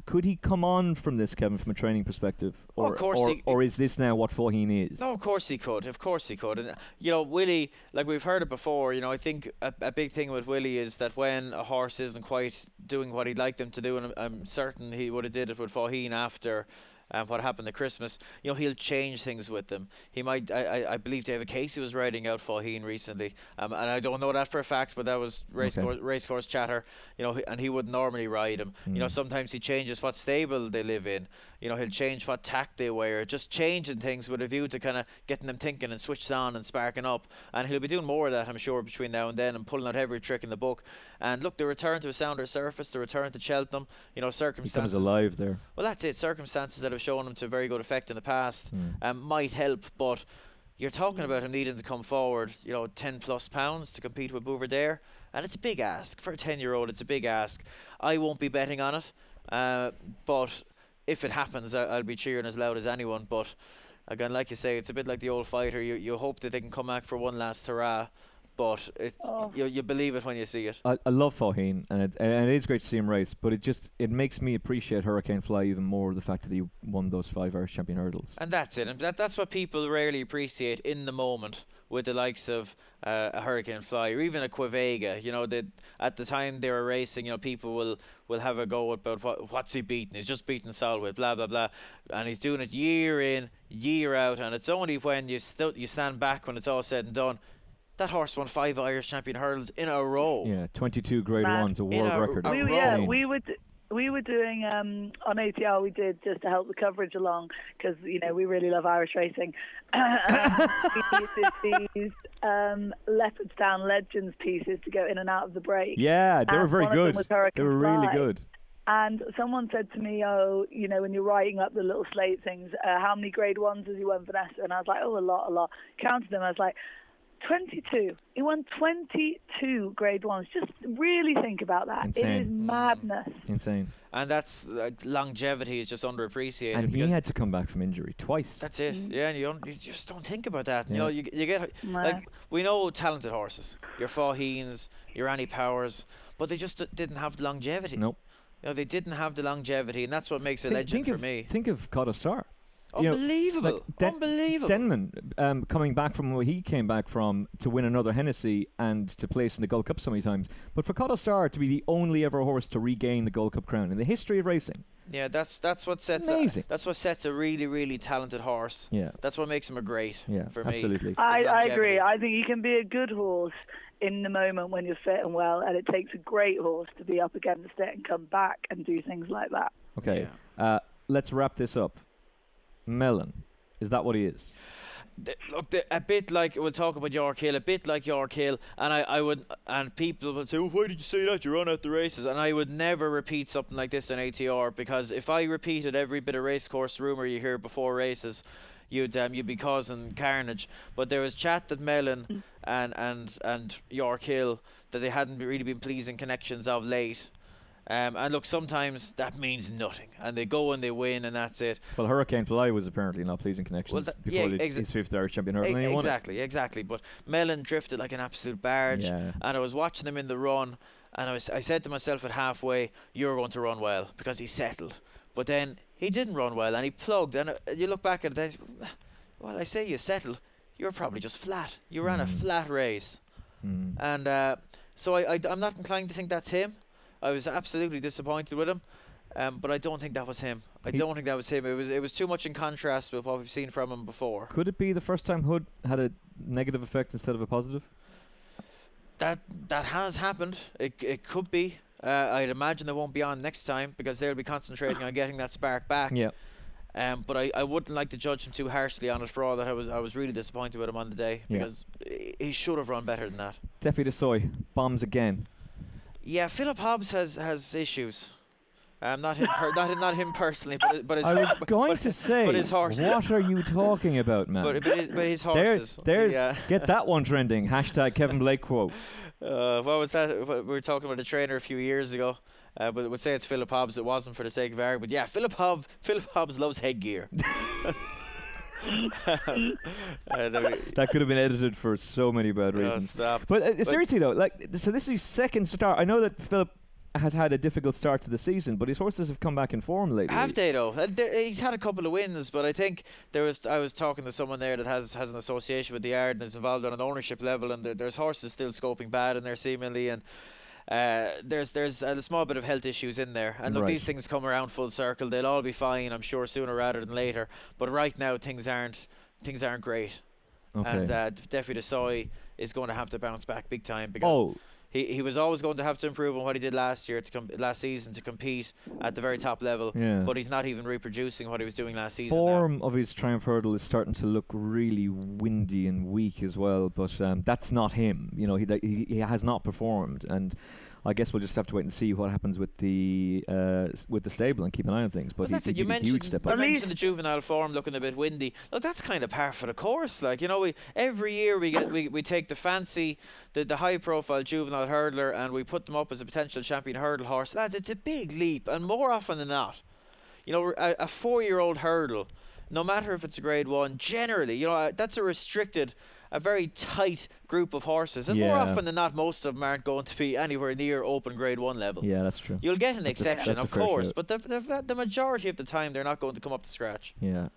Could he come on from this, Kevin, from a training perspective, Oh, or of course or, he- or is this now what Faugheen is? No, of course he could. Of course he could. And you know, Willie, like we've heard it before. You know, I think a, a big thing with Willie is that when a horse isn't quite doing what he'd like them to do, and I'm, I'm certain he would have did it with Faugheen after. Um, what happened at Christmas? You know he'll change things with them. He might. I, I, I believe David Casey was riding out Faugheen recently, um, and I don't know that for a fact, but that was race Okay. course, race course chatter. You know, and he would normally ride him. You know, Mm. sometimes he changes what stable they live in. You know, he'll change what tack they wear. Just changing things with a view to kind of getting them thinking and switched on and sparking up. And he'll be doing more of that, I'm sure, between now and then and pulling out every trick in the book. And look, the return to a sounder surface, the return to Cheltenham, you know, circumstances. he comes alive there. Well, that's it. Circumstances that have shown him to very good effect in the past Mm. um, might help, but you're talking about him needing to come forward, you know, 10 plus pounds to compete with Buveur d'Air, and it's a big ask for a 10 year old. It's a big ask. I won't be betting on it, uh, but if it happens, I, I'll be cheering as loud as anyone. But again, like you say, it's a bit like the old fighter. You you hope that they can come back for one last hurrah, but it Oh. you you believe it when you see it. I, I love Faugheen, and it, and it is great to see him race. But it just it makes me appreciate Hurricane Fly even more. The fact that he won those five Irish Champion hurdles. And that's it. And that, that's what people rarely appreciate in the moment with the likes of uh, a Hurricane Fly or even a Quevega. You know, that at the time they were racing, you know, people will, will have a go about what what's he beating. He's just beating Solwhit, blah blah blah, and he's doing it year in, year out. And it's only when you still you stand back when it's all said and done. That horse won five Irish Champion hurdles in a row. Yeah, 22 Grade Man. Ones, a world a- record. we, yeah, we would. We were doing um, on ATR. We did just to help the coverage along because you know we really love Irish racing. we did these um, Leopardstown Legends pieces to go in and out of the break. yeah, they were very one of them good. They were really Fly. good. And someone said to me, "Oh, you know, when you're writing up the little slate things, uh, how many grade ones has he won, Vanessa?" And I was like, "Oh, a lot, a lot." Counted them. I was like, "22." He won 22 grade ones. Just really think about that. It is Insane. madness. Insane. And that's like, longevity is just underappreciated. And he had to come back from injury twice. That's it. Mm-hmm. Yeah, and you you just don't think about that. You know, you you get No. like we know talented horses. Your Faugheens, your Annie Powers, but they just d- didn't have the longevity. Nope. You know, they didn't have the longevity, and that's what makes a Think- legend think for of, me. Think of Kauto Star. you know, Unbelievable. like Den- Unbelievable. Denman um, coming back from where he came back from to win another Hennessy and to place in the Gold Cup so many times. But for Kauto Star to be the only ever horse to regain the Gold Cup crown in the history of racing, yeah, that's that's what sets Amazing. A, that's what sets a really really talented horse. yeah, That's what makes him a great. yeah, for me. absolutely. I, I agree. I think you can be a good horse in the moment when you're fit and well, and it takes a great horse to be up against it and come back and do things like that. Okay, uh, let's wrap this up. Melon, is that what he is? Th- Look, the, a bit like we'll talk about York Hill, a bit like York Hill, and I, I would, and people would say, oh, "Why did you say that? You run out the races." And I would never repeat something like this in ATR because if I repeated every bit of racecourse rumor you hear before races, you'd um, you'd be causing carnage. But there was chat that Melon and and and York Hill that they hadn't really been pleasing connections of late. Um, and look, sometimes that means nothing, and they go and they win, and that's it. Well, Hurricane Fly was apparently not pleasing connections that- before yeah, exa- his fifth Irish champion. E- and he won it. exactly, exactly. But Melon drifted like an absolute barge, Yeah. and I was watching him in the run, and I was I said to myself at halfway, "You're going to run well because he settled." But then he didn't run well, and he plugged. And uh, you look back at it, well, I say you settled. You're probably just flat. You ran a Mm. flat race, Mm. and uh, so I, I I'm not inclined to think that's him. I was absolutely disappointed with him. Um, but I don't think that was him. I He- don't think that was him. It was it was too much in contrast with what we've seen from him before. Could it be the first time Hood had a negative effect instead of a positive? That that has happened. It it could be. Uh, I'd imagine they won't be on next time because they'll be concentrating on getting that spark back. Yeah. Um, but I, I wouldn't like to judge him too harshly on it for all that I was I was really disappointed with him on the day Yeah. because he- he should have run better than that. Defi du Seuil bombs again. Yeah, Philip Hobbs has has issues. Um, not him, per- not not him personally, but but his I was but, going but, to say, his horses. what are you talking about, man? but, but, his, but his There's, horses. there's, yeah. get that one trending. Hashtag Kevin Blake quote. Uh, what was that? We were talking about a trainer a few years ago. Uh, but would say it's Philip Hobbs. It wasn't for the sake of argument. But yeah, Philip Hobbs. Philip Hobbs loves headgear. That could have been edited for so many bad reasons. stop. But uh, seriously though, like, so this is his second start. I know that Philip has had a difficult start to the season, but his horses have come back in form lately. Have they though? Uh, He's had a couple of wins, but I think there was. I was talking to someone there that has has an association with the yard and is involved on an ownership level, and there, there's horses still scoping bad in there seemingly, and uh, there's there's a small bit of health issues in there. And look, Right. these things come around full circle. They'll all be fine, I'm sure, sooner rather than later. But right now, things aren't things aren't great, Okay. and uh, Defi du Seuil is going to have to bounce back big time because. oh, He, he was always going to have to improve on what he did last year to com- last season to compete at the very top level. yeah. But he's not even reproducing what he was doing last season. now. form of his Triumph Hurdle is starting to look really windy and weak as well. But um, that's not him. You know, he, he he has not performed, and I guess we'll just have to wait and see what happens with the uh, with the stable and keep an eye on things. But Well, that's he it. You did a mentioned, huge step you up. At mentioned the juvenile form looking a bit windy. Look, that's kind of par for the course. Like you know, we every year we get we, we take the fancy, the the high profile juvenile hurdler, and we put them up as a potential champion hurdle horse. Lads, it's a big leap, and more often than not, you know, a, a four year old hurdle, no matter if it's a grade one, generally, you know, uh, that's a restricted. A very tight group of horses, and more often than not, most of them aren't going to be anywhere near open grade one level. Yeah, that's true. You'll get an That's exception, a of course, shout. but the, the the majority of the time they're not going to come up to scratch. Yeah.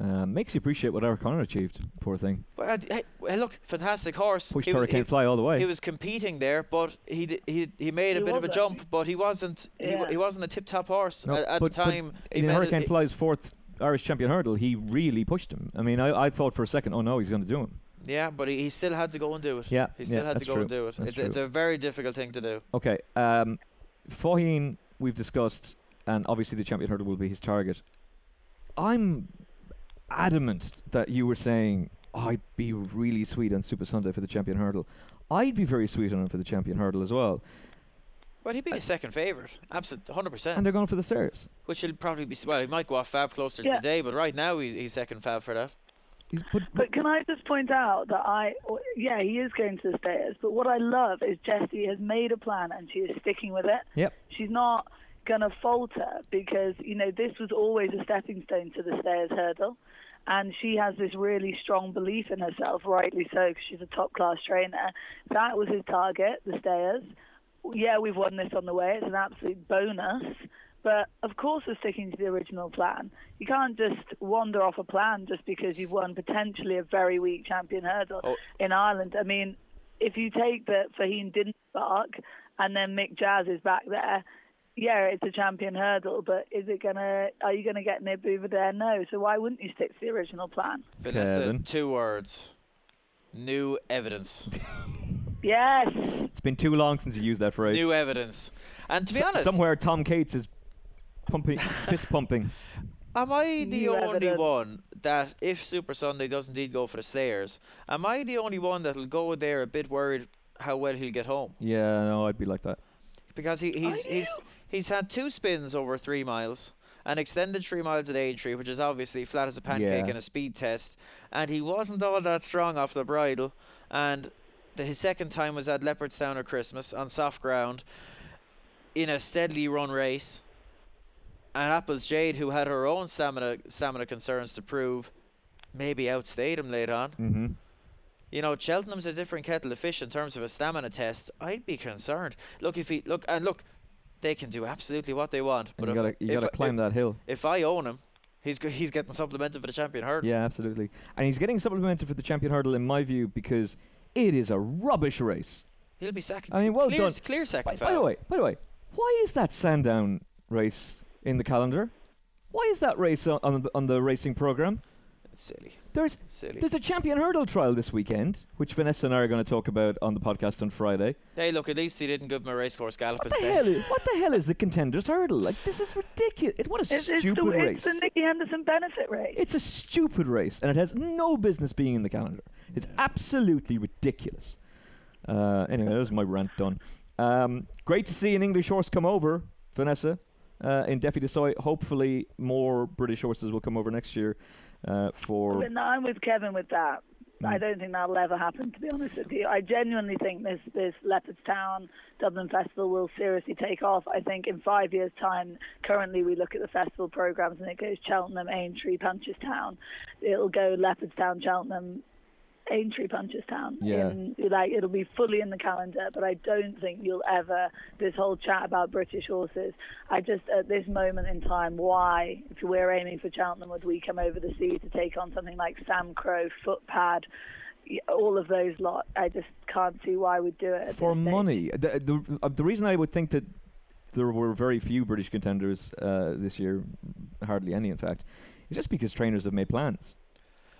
Uh, makes you appreciate what Our Conor achieved. Poor thing. But uh, hey, hey, look, fantastic horse. Pushed he was, Hurricane Fly all the way. he was competing there, but he d- he he made a He bit of a jump, but he wasn't he, wa- Yeah. he wasn't a tip top horse No, at, at but- the but time. he in Hurricane it- Fly's fourth Irish champion hurdle, he really pushed him. I mean, I, I thought for a second, oh no, he's going to do him. Yeah, but he, he still had to go and do it. Yeah, he still yeah, had to go true. and do it. That's It's, it's a very difficult thing to do. Okay, um, Faugheen, we've discussed, and obviously the champion hurdle will be his target. I'm adamant that you were saying I'd be really sweet on Super Sunday for the champion hurdle. I'd be very sweet on him for the champion hurdle as well. Well, he'd be the second favourite, absolutely, hundred And percent. And they're going for the series, Which will probably be well. He might go off Fab closer to the day, but right now he's, he's second Fab for that. But, But can I just point out that I, yeah, he is going to the stairs. But what I love is Jessie has made a plan and she is sticking with it. Yep. She's not going to falter because you know this was always a stepping stone to the stairs hurdle, and she has this really strong belief in herself, rightly so, because she's a top class trainer. That was his target, the stairs. Yeah, we've won this on the way. It's an absolute bonus. But of course we're sticking to the original plan. You can't just wander off a plan just because you've won potentially a very weak champion hurdle Oh. in Ireland. I mean, if you take that Faugheen didn't spark and then Mick Jazz is back there, yeah, it's a champion hurdle, but is it gonna? Are you gonna get nib over there? No. So why wouldn't you stick to the original plan? Vanessa, Kevin. two words. New evidence. Yes. It's been too long since you used that phrase. New evidence. And to be S- honest, somewhere Tom Cates is pumping, fist pumping. am I the New only evidence. one that, if Super Sunday does indeed go for the Stayers, am I the only one that'll go there a bit worried how well he'll get home? Yeah, no, I'd be like that. Because he, he's he's he's had two spins over three miles, an extended three miles at Aintree, which is obviously flat as a pancake Yeah. in a speed test, and he wasn't all that strong off the bridle, and the, his second time was at Leopardstown or Christmas on soft ground, in a steadily run race, and Apple's Jade, who had her own stamina stamina concerns to prove, maybe outstayed him late on. Mm-hmm. You know, Cheltenham's a different kettle of fish in terms of a stamina test. I'd be concerned. Look, if he look and look, they can do absolutely what they want. And But you gotta, you gotta climb that hill. if I own him, he's go- he's getting supplemented for the champion hurdle. Yeah, absolutely. And he's getting supplemented for the champion hurdle, in my view, because it is a rubbish race. He'll be second. I mean, well clear, done. Clear second. By, by the way, by the way, why is that Sandown race in the calendar? Why is that race on, on, the, on the racing program? It's silly. There's Silly. there's a champion hurdle trial this weekend, which Vanessa and I are going to talk about on the podcast on Friday. Hey, look, at least he didn't give him a racecourse gallop What the instead. hell? Is, what the hell is the contenders hurdle? Like this is ridiculous. It, what a It's, it's, stupid the, race. it's the Nicky Henderson benefit race. It's a stupid race, and it has no business being in the calendar. It's absolutely ridiculous. Uh, anyway, that was my rant done. Um, great to see an English horse come over, Vanessa, uh, in Defi du Seuil. Hopefully, more British horses will come over next year uh, for. But no, I'm with Kevin with that. I Mm. don't think that'll ever happen, to be honest with you. I genuinely think this this Leopardstown Dublin Festival will seriously take off. I think in five years' time, currently we look at the festival programs and it goes Cheltenham, Aintree, Punchestown. It'll go Leopardstown, Cheltenham, Aintree, Punchestown. Yeah. In, like it'll be fully in the calendar, but I don't think you'll ever this whole chat about British horses. I just at this moment in time, why if we're aiming for Cheltenham, would we come over the sea to take on something like Samcro, Footpad, all of those lot? I just can't see why we'd do it for money. The, the, uh, the reason I would think that there were very few British contenders uh, this year, hardly any in fact, is just because trainers have made plans.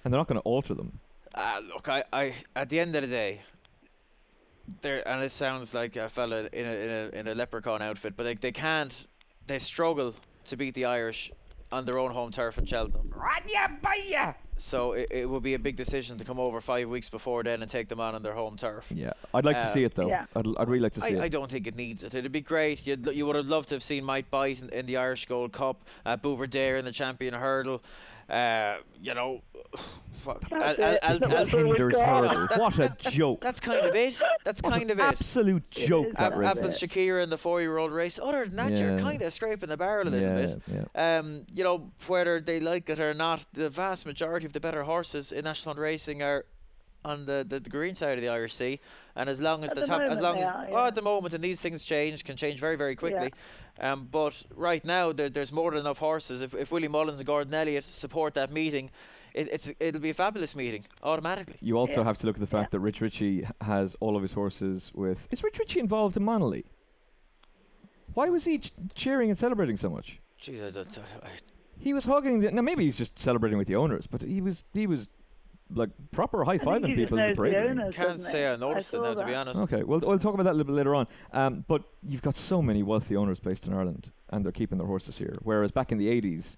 And they're not going to alter them. Ah, look, I, I, at the end of the day, there, and it sounds like a fella in a in a in a leprechaun outfit, but they they can't, they struggle to beat the Irish on their own home turf in Cheltenham. So it, it will be a big decision to come over five weeks before then and take them on on their home turf. Yeah, I'd like to Uh, see it though. Yeah. I'd, I'd really like to see I, I don't think it needs it. It'd be great. You'd, you would have loved to have seen Might Bite in, in the Irish Gold Cup, uh, Buveur d'Air in the Champion Hurdle. Uh, you know, what- That's Al- Al- it. Al- That's Al- what we've Contenders got. That's- What a joke. that's kind of it. That's What kind an of it. absolute joke is that Ap- race. Apples. Shakira in the four-year-old race. Other than that, you're kind of scraping the barrel a little yeah, bit. yeah. Um, you know, whether they like it or not, the vast majority of the better horses in national hunt racing are on the, the, the green side of the Irish Sea. And as long as At the, the top, as long as are, oh, yeah. at the moment, and these things change, can change very very quickly. Um, but right now, there, there's more than enough horses. If if Willie Mullins and Gordon Elliott support that meeting, it, it's it'll be a fabulous meeting automatically. You also Yeah. have to look at the fact that Rich Ricci has all of his horses with. Is Rich Ricci involved in Monolly? Why was he ch- cheering and celebrating so much? Jeez, I, don't- I, He was hugging the. Now maybe he's just celebrating with the owners, but he was he was like proper high fiving people in the knows parade. the owners, can't say? I noticed it saw now, to be honest. Okay, well, we'll talk about that a little bit later on. Um, but you've got so many wealthy owners based in Ireland, and they're keeping their horses here. Whereas back in the 80s,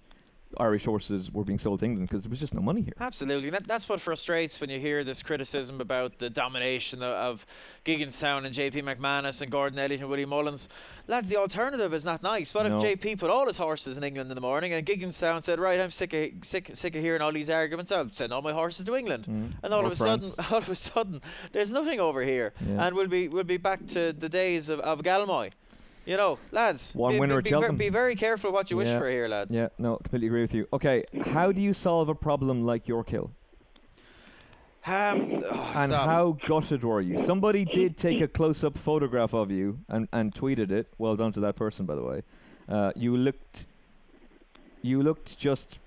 Irish horses were being sold to England because there was just no money here. Absolutely. That, that's what frustrates when you hear this criticism about the domination of, of Gigginstown and JP McManus and Gordon Elliott and Willie Mullins. Lads, the alternative is not nice. What No. if JP put all his horses in England in the morning and Gigginstown said, Right, I'm sick of, sick, sick of hearing all these arguments. I'll send all my horses to England. Mm. And all Or of a sudden, all of a sudden, there's nothing over here, Yeah. and we'll be we'll be back to the days of, of Galmoy. You know, lads, One be, winner be, be, ver- be very careful what you wish Yeah. for here, lads. Yeah, no, completely agree with you. Okay, how do you solve a problem like York Hill? Um, oh, And stop. how gutted were you? Somebody did take a close-up photograph of you and, and tweeted it. Well done to that person, by the way. Uh, you looked, you looked just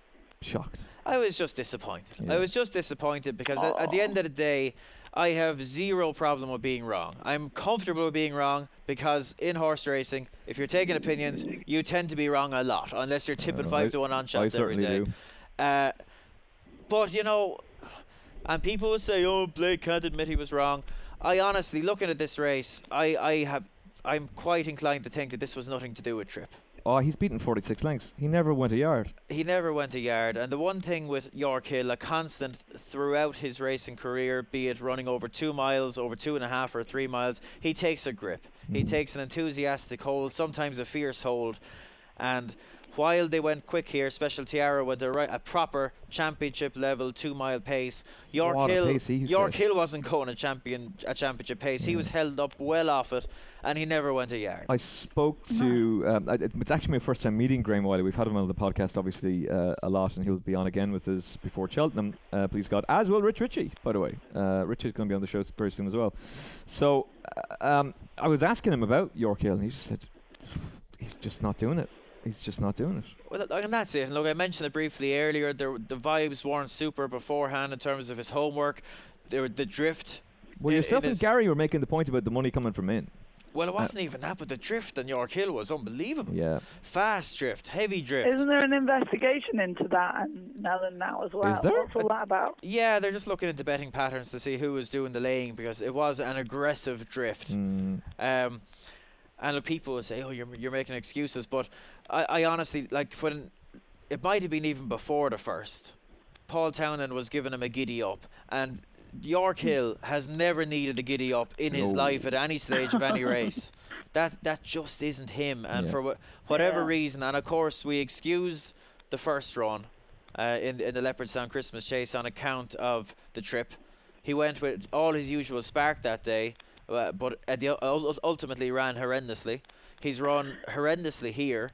shocked. I was just disappointed. I was just disappointed because at, at the end of the day, I have zero problem with being wrong. I'm comfortable with being wrong because in horse racing, if you're taking opinions, you tend to be wrong a lot unless you're tipping Uh, five I- to one on shots every day. do. Uh, but you know, and people will say, "Oh, Blake can't admit he was wrong." I honestly, looking at this race, I, I have, I'm quite inclined to think that this was nothing to do with Trip. Oh, he's beaten 46 lengths. He never went a yard. He never went a yard, and the one thing with York Hill, a constant throughout his racing career, be it running over two miles, over two and a half, or three miles, he takes a grip. He mm. takes an enthusiastic hold, sometimes a fierce hold, and while they went quick here, Special Tiara with a, ri- a proper championship level two mile pace. York What Hill, pace he York set. Hill wasn't going a champion a championship pace. He was held up well off it, and he never went a yard. I spoke to. Um, I- it's actually my first time meeting Graham Wylie. We've had him on the podcast, obviously, uh, a lot, and he'll be on again with us before Cheltenham, uh, please God. As will Rich Ricci, by the way. Uh, Rich is going to be on the show s- very soon as well. So uh, um, I was asking him about York Hill, and he just said, he's just not doing it. He's just not doing it. Well, and that's it. And look, I mentioned it briefly earlier. There, the vibes weren't super beforehand in terms of his homework. There, the drift. Well, in- yourself in and his- Gary were making the point about the money coming from in. Well, it wasn't even that, but the drift on York Hill was unbelievable. Yeah. Fast drift, heavy drift. Isn't there an investigation into that and Melon now as well? Is there? What's all that about? yeah, they're just looking into betting patterns to see who was doing the laying because it was an aggressive drift. Mm. Um, and look, people will say, "Oh, you're you're making excuses," but I, I honestly like when it might have been even before the first. Paul Townend was giving him a giddy up, and York Hill has never needed a giddy up in his life at any stage of any race. That that just isn't him, and Yeah. for wha- whatever Yeah. reason, and of course we excused the first run uh, in in the Leopardstown Christmas Chase on account of the trip. He went with all his usual spark that day, uh, but at the uh, ultimately ran horrendously. He's run horrendously here,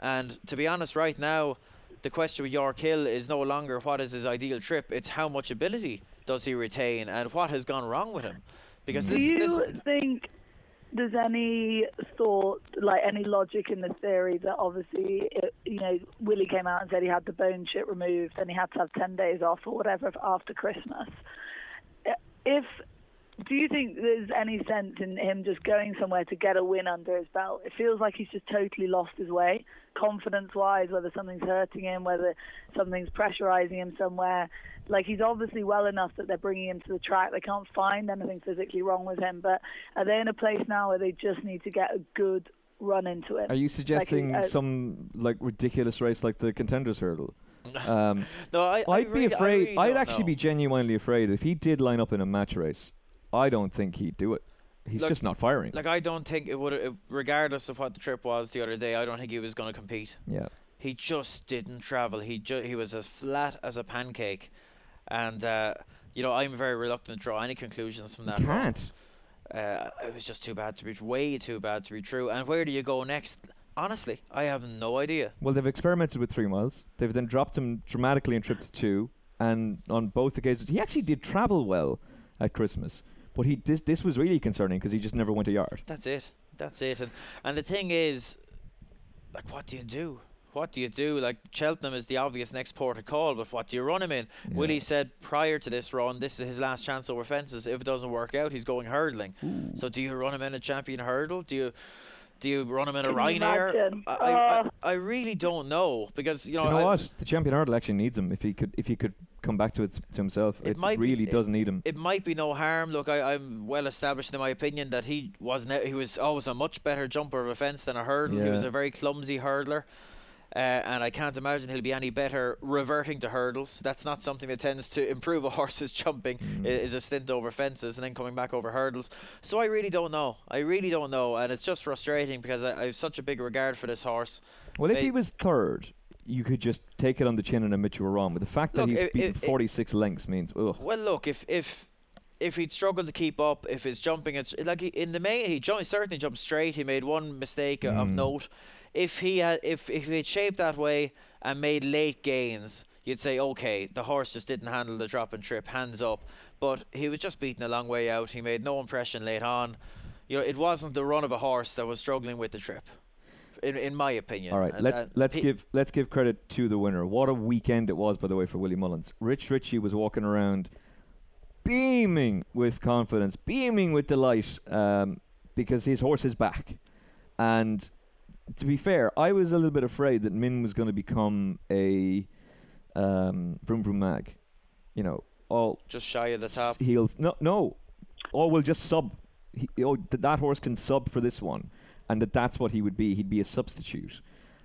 and to be honest, right now, the question with York Hill is no longer what is his ideal trip; it's how much ability does he retain, and what has gone wrong with him. Because Do this, you this think there's any thought, like any logic in the theory that obviously, it, you know, Willie came out and said he had the bone chip removed and he had to have 10 days off or whatever after Christmas. Uh, if do you think there's any sense in him just going somewhere to get a win under his belt? It feels like he's just totally lost his way, confidence-wise. Whether something's hurting him, whether something's pressurizing him somewhere. Like he's obviously well enough that they're bringing him to the track. They can't find anything physically wrong with him. But are they in a place now where they just need to get a good run into it? Are you suggesting uh, some like ridiculous race like the contenders hurdle? Um, no, I, I I'd really- be I afraid. really I'd don't actually know. be genuinely afraid if he did line up in a match race. I don't think he'd do it. He's just not firing. Like I don't think it would, regardless of what the trip was the other day. I don't think he was going to compete. yeah. He just didn't travel. He ju- he was as flat as a pancake, and uh, you know I'm very reluctant to draw any conclusions from that. You can't. Uh, it was just too bad to be way too bad to be true. And where do you go next? Honestly, I have no idea. Well, they've experimented with three miles. They've then dropped him dramatically in trip to two, and on both occasions he actually did travel well at Christmas. But he this this was really concerning because he just never went a yard. That's it. That's it. And and the thing is, like, what do you do? What do you do? Like Cheltenham is the obvious next port of call, but what do you run him in? Yeah. Willie said prior to this run, this is his last chance over fences. If it doesn't work out, he's going hurdling. So do you run him in a champion hurdle? Do you do you run him in a Can you Ryanair? imagine? I, I, I, Oh. I really don't know because you know, Do you know I- what? The champion hurdle actually needs him if he could if he could come back to it to himself. It It, might be- really it- does need him. it might be no harm. Look, I, I'm well established in my opinion that he was ne- he was always a much better jumper of a fence than a hurdle. He was a very clumsy hurdler. Uh, and I can't imagine he'll be any better reverting to hurdles. That's not something that tends to improve a horse's jumping. i- Is a stint over fences and then coming back over hurdles. So I really don't know. I really don't know, and it's just frustrating because I, I have such a big regard for this horse. Well, if They- he was third, you could just take it on the chin and admit you were wrong. But the fact Look, that he's beaten if- if- 46 lengths means, ugh. Well, look, if if if he'd struggled to keep up, if his jumping, it's like he, in the main, he jumped, certainly jumped straight. He made one mistake o- of Mm. note. If he had, if if he'd shaped that way and made late gains, you'd say, okay, the horse just didn't handle the drop and trip, hands up. But he was just beaten a long way out. He made no impression late on. You know, it wasn't the run of a horse that was struggling with the trip. in, in my opinion. All right, And- let, and let's he- give let's give credit to the winner. What a weekend it was, by the way, for Willie Mullins. Rich Ritchie was walking around, beaming with confidence, beaming with delight, um, because his horse is back. And to be fair, I was a little bit afraid that Min was going to become a um, Vroum Vroum Mag. You know, all just shy of the top. s- He'll no no, or will just sub. He, oh, th- that horse can sub for this one, and that that's what he would be. He'd be a substitute.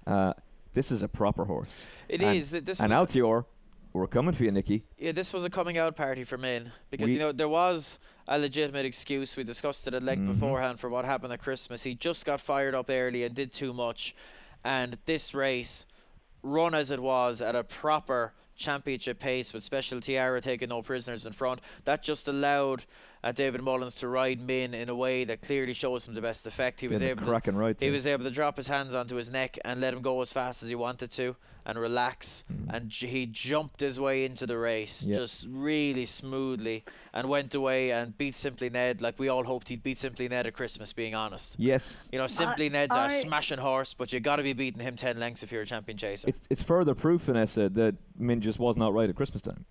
Uh, this is a proper horse. It and, is. th- This and Altior, we're coming for you, Nicky. yeah, this was a coming out party for Min because We- you know there was a legitimate excuse. We discussed it at length Mhm. beforehand for what happened at Christmas. He just got fired up early and did too much, and this race, run as it was at a proper championship pace with Special Tiara taking no prisoners in front, that just allowed uh, David Mullins to ride Min in a way that clearly shows him the best effect. He was Been a able to cracking ride. He too. was able to drop his hands onto his neck and let him go as fast as he wanted to and relax. Mm. And j- he jumped his way into the race Yep. just really smoothly and went away and beat Simply Ned like we all hoped he'd beat Simply Ned at Christmas, being honest. Yes, You know, Simply Ned's I- a smashing horse, but you got to be beating him 10 lengths if you're a champion chaser. it's it's further proof, Vanessa, that Min just was not right at Christmas time.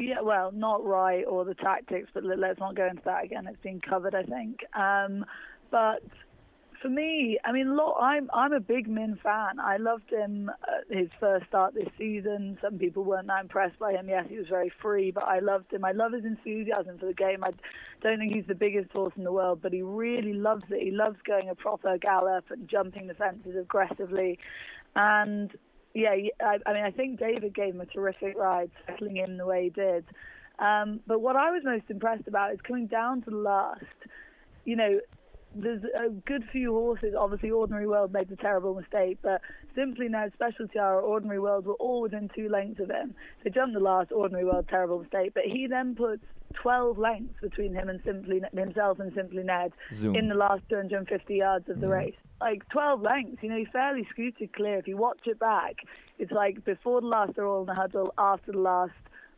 Yeah, well, not right or the tactics, but let- let's not go into that again. It's been covered, I think. Um, but for me, I mean, look, I'm I'm a big Min fan. I loved him at his first start this season. Some people weren't that impressed by him. Yes, he was very free, but I loved him. I love his enthusiasm for the game. I don't think he's the biggest horse in the world, but he really loves it. He loves going a proper gallop and jumping the fences aggressively. And yeah, I mean, I think David gave him a terrific ride, settling in the way he did. Um, but what I was most impressed about is coming down to the last. You know, there's a good few horses. Obviously, Ordinary World made the terrible mistake, but Simply now Special Tiara, Ordinary World were all within two lengths of him. They jumped the last Ordinary World, terrible mistake. But he then puts 12 lengths between him and Simply himself and Simply Ned Zoom. in the last 250 yards of the Mm. race. Like 12 lengths, you know, he fairly scooted clear. If you watch it back, it's like before the last, they're all in the huddle. After the last,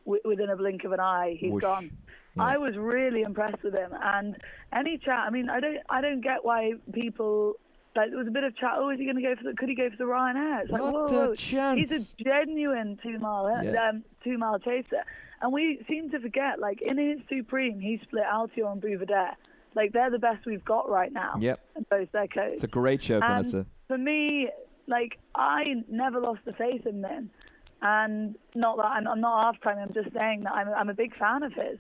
w- within a blink of an eye, he's Whoosh. gone. Yeah. I was really impressed with him, and any chat. I mean, I don't, I don't get why people. Like there was a bit of chat. Oh, is he going to go for the? Could he go for the Ryanair? It's like, Not whoa, a chance. He's a genuine two mile, Yeah. um, two mile chaser, and we seem to forget. Like in his Supreme, he split Altior and Buveur. Like they're the best we've got right now. Yep, both their codes. it's a great show, And Vanessa. for me, like I never lost the faith in him, and not that I'm, I'm not half time. I'm just saying that I'm, I'm a big fan of his,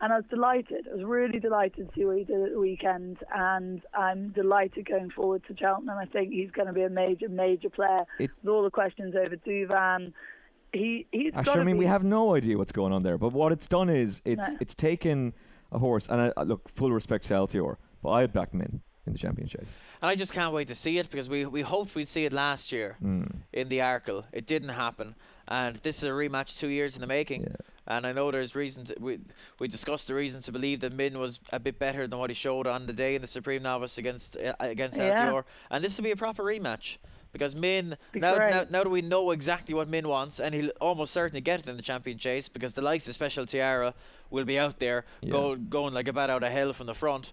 and I was delighted. I was really delighted to see what he did at the weekend, and I'm delighted going forward to Cheltenham. I think he's going to be a major, major player. It- with all the questions over Douvan, he he's Actually, I mean, be. we have no idea what's going on there. But what it's done is it's No. it's taken a horse, and I, I look full respect to Altior, but I had backed him in in the champion chase. And I just can't wait to see it because we, we hoped we'd see it last year Mm. in the Arkle. It didn't happen. And this is a rematch two years in the making. Yeah. And I know there's reason to, we we discussed the reason to believe that Min was a bit better than what he showed on the day in the Supreme Novice against uh, against Yeah. Altior. And this will be a proper rematch because Min Be now, now now that we know exactly what Min wants, and he'll almost certainly get it in the champion chase because the likes of Special Tiara will be out there Yeah. go, going like a bat out of hell from the front.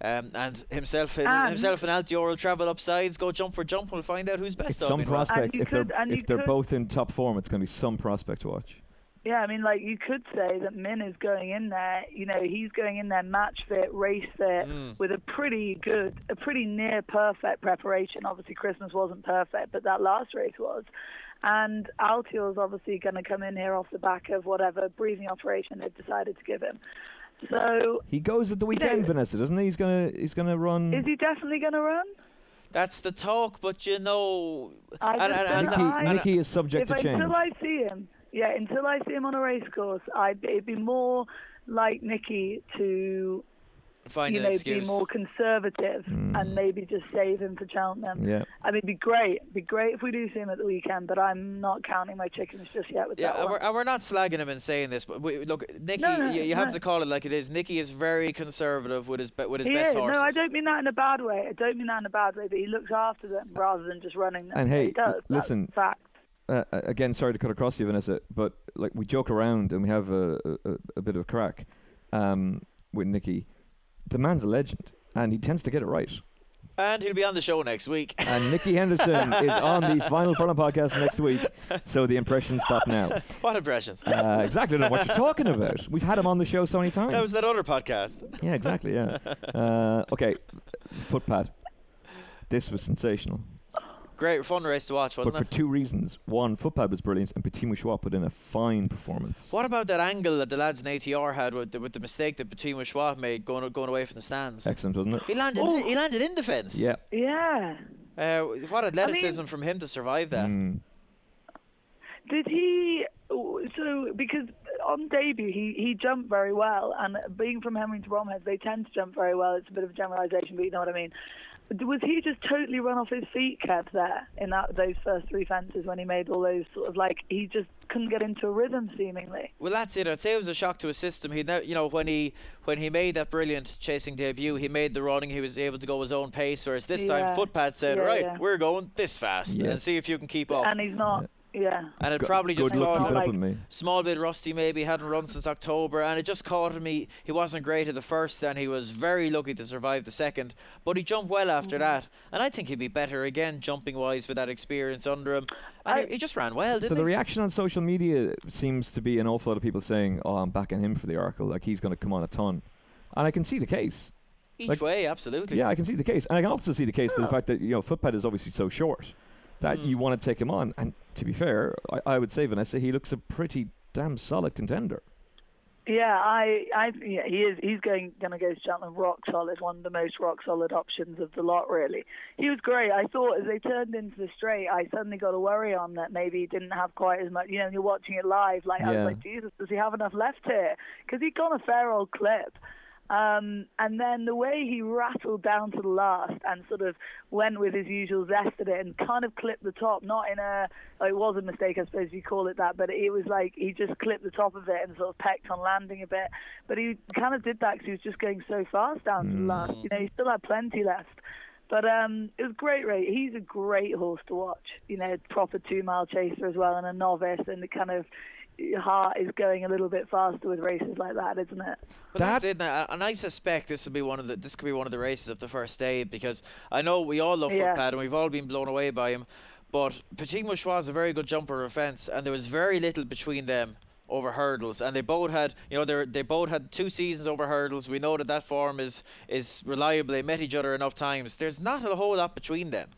Um, and himself and And- himself and Altior will travel up sides, go jump for jump. We'll find out who's best. It's some it, well. prospect if could- they're if they're could- both in top form. It's going to be some prospect to watch. Yeah, I mean, like you could say that Min is going in there. You know, he's going in there match fit, race fit, Mm. with a pretty good, a pretty near perfect preparation. Obviously, Christmas wasn't perfect, but that last race was. And Altior's obviously going to come in here off the back of whatever breathing operation they've decided to give him. So, He goes at the weekend, Vanessa, doesn't he? He's gonna he's gonna run. is he definitely going to run? That's the talk, but you know, I and, and, don't and, Nicky. I- Nicky is subject if to change. until I see him, yeah, until I see him on a race course, I'd it'd be more like Nicky to find you an know, excuse. be more conservative Mm. and maybe just save him for Cheltenham. yeah, I mean, it'd be great. It'd be great if we do see him at the weekend, but I'm not counting my chickens just yet with Yeah, that and one. we're, and we're not slagging him and saying this, but we, look, Nicky, No, no, you, you have to call it like it is. Nicky is very conservative with his with his he best is. horses. No, I don't mean that in a bad way. I don't mean that in a bad way, but he looks after them rather than just running them. And hey, he does. l- That's listen, fact. uh, uh, again, sorry to cut across you, Vanessa, but like we joke around and we have a a, a bit of a crack um, with Nicky. The man's a legend, and he tends to get it right. And he'll be on the show next week. And Nicky Henderson is on the Final Furlong podcast next week. So the impressions stop now. what impressions? Uh, exactly. Know what you're talking about. We've had him on the show so many times. that was that other podcast. yeah, exactly. Yeah. Uh, okay, footpad. This was sensational, Great fun race to watch, but wasn't for it? two reasons. One, footpad was brilliant, and Petit Mouchois put in a fine performance. What about that angle that the lads in ATR had with the, with the mistake that Petit Schwab made going going away from the stands? Excellent, wasn't it? He landed. Oh. He landed in defence. Yeah. Yeah. Uh, what athleticism from him to survive that. Mm. Did he? So because on debut he he jumped very well, and being from Henry de Bromhead, they tend to jump very well. It's a bit of a generalisation, but you know what I mean. Was he just totally run off his feet, Kev, there in that those first three fences when he made all those sort of like he just couldn't get into a rhythm seemingly. Well, that's it. I'd say it was a shock to his system. He, ne- you know, when he when he made that brilliant chasing debut, he made the running. He was able to go his own pace. Whereas this time, Footpad said, Yeah, "Right, yeah. we're going this fast, and see if you can keep up." And he's not. Yeah. And it probably just caught him like- me. small bit rusty maybe hadn't run since October and it just caught him he, he wasn't great at the first and he was very lucky to survive the second but he jumped well after mm-hmm. that and I think he'd be better again jumping wise with that experience under him and I- he, he just ran well didn't he? So the he reaction on social media seems to be an awful lot of people saying, "Oh, I'm backing him for the Arkle. Like he's going to come on a ton," and I can see the case. each like- way absolutely Yeah, I can see the case, and I can also see the case to the fact that you know footpad is obviously so short that Hmm. you want to take him on. And to be fair, I, I would say Vanessa, he looks a pretty damn solid contender. Yeah, I, I, yeah, he is. He's going, going to go to Cheltenham rock solid, one of the most rock solid options of the lot. Really, he was great. I thought as they turned into the straight, I suddenly got a worry on that maybe he didn't have quite as much. You know, you're watching it live, like I was like, Jesus, does he have enough left here? Because he'd gone a fair old clip. Um, and then the way he rattled down to the last and sort of went with his usual zest at it and kind of clipped the top, not in a, oh, it was a mistake, I suppose you call it that, but it was like he just clipped the top of it and sort of pecked on landing a bit. But he kind of did that because he was just going so fast down to the last. You know, he still had plenty left. But um, it was a great rate. He's a great horse to watch. You know, proper two mile chaser as well, and a novice, and the kind of heart is going a little bit faster with races like that, isn't it? But that's it, now, and I suspect this will be one of the this could be one of the races of the first day because I know we all love Yeah. Footpad and we've all been blown away by him, but Petit Mouchois is a very good jumper of fence, and there was very little between them over hurdles, and they both had you know they they both had two seasons over hurdles. We know that that form is is reliable. They met each other enough times. There's not a whole lot between them,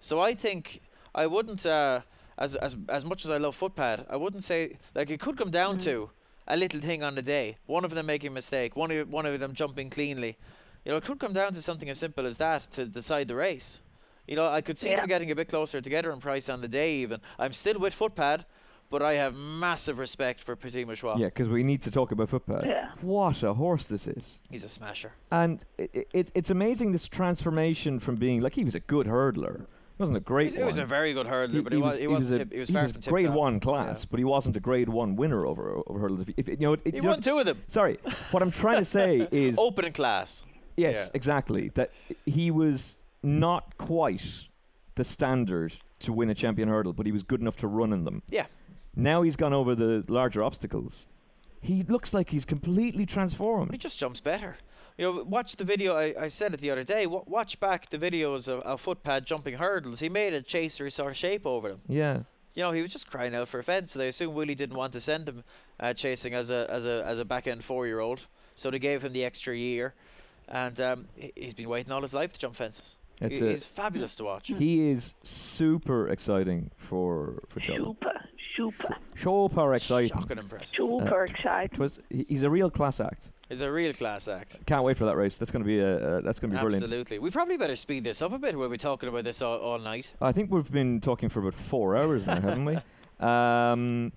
so I think I wouldn't. Uh, as, as as much as I love footpad, I wouldn't say like it could come down mm. to a little thing on the day. One of them making a mistake, one of one of them jumping cleanly. You know, it could come down to something as simple as that to decide the race. You know, I could see Yeah. them getting a bit closer together in price on the day. Even I'm still with footpad, but I have massive respect for Petit Mouchois. Yeah, because we need to talk about footpad. Yeah. What a horse this is. He's a smasher. And it, it, it's amazing this transformation from being like he was a good hurdler. He wasn't a great He was one. a very good hurdler, but he, was, he, he wasn't a- tip, he was he was from grade top. one class, Yeah. but he wasn't a grade one winner over over hurdles. If, if you know, it, He you know- won two of them. Sorry, what I'm trying to say is Opening class. yes, yeah. exactly that he was not quite the standard to win a champion hurdle, but he was good enough to run in them. Yeah. Now he's gone over the larger obstacles. He looks like he's completely transformed. He just jumps better. You know, watch the video. I, I said it the other day. wa watch back the videos of, of footpad jumping hurdles. He made a chaser sort of shape over them. Yeah. You know, he was just crying out for a fence. So they assume Willie didn't want to send him uh, chasing as a as a as a back end four year old. So they gave him the extra year, and um, he, he's been waiting all his life to jump fences. It's He- he's fabulous to watch. He is super exciting for for Cheltenham. Super, super, Super exciting. Shocking impressive. super exciting. Twas, he- he's a real class act. He's a real class act. Can't wait for that race. That's going to be a uh, that's going to be brilliant. Absolutely. We probably better speed this up a bit. We'll be talking about this all, all night. I think we've been talking for about four hours now, haven't we? Um,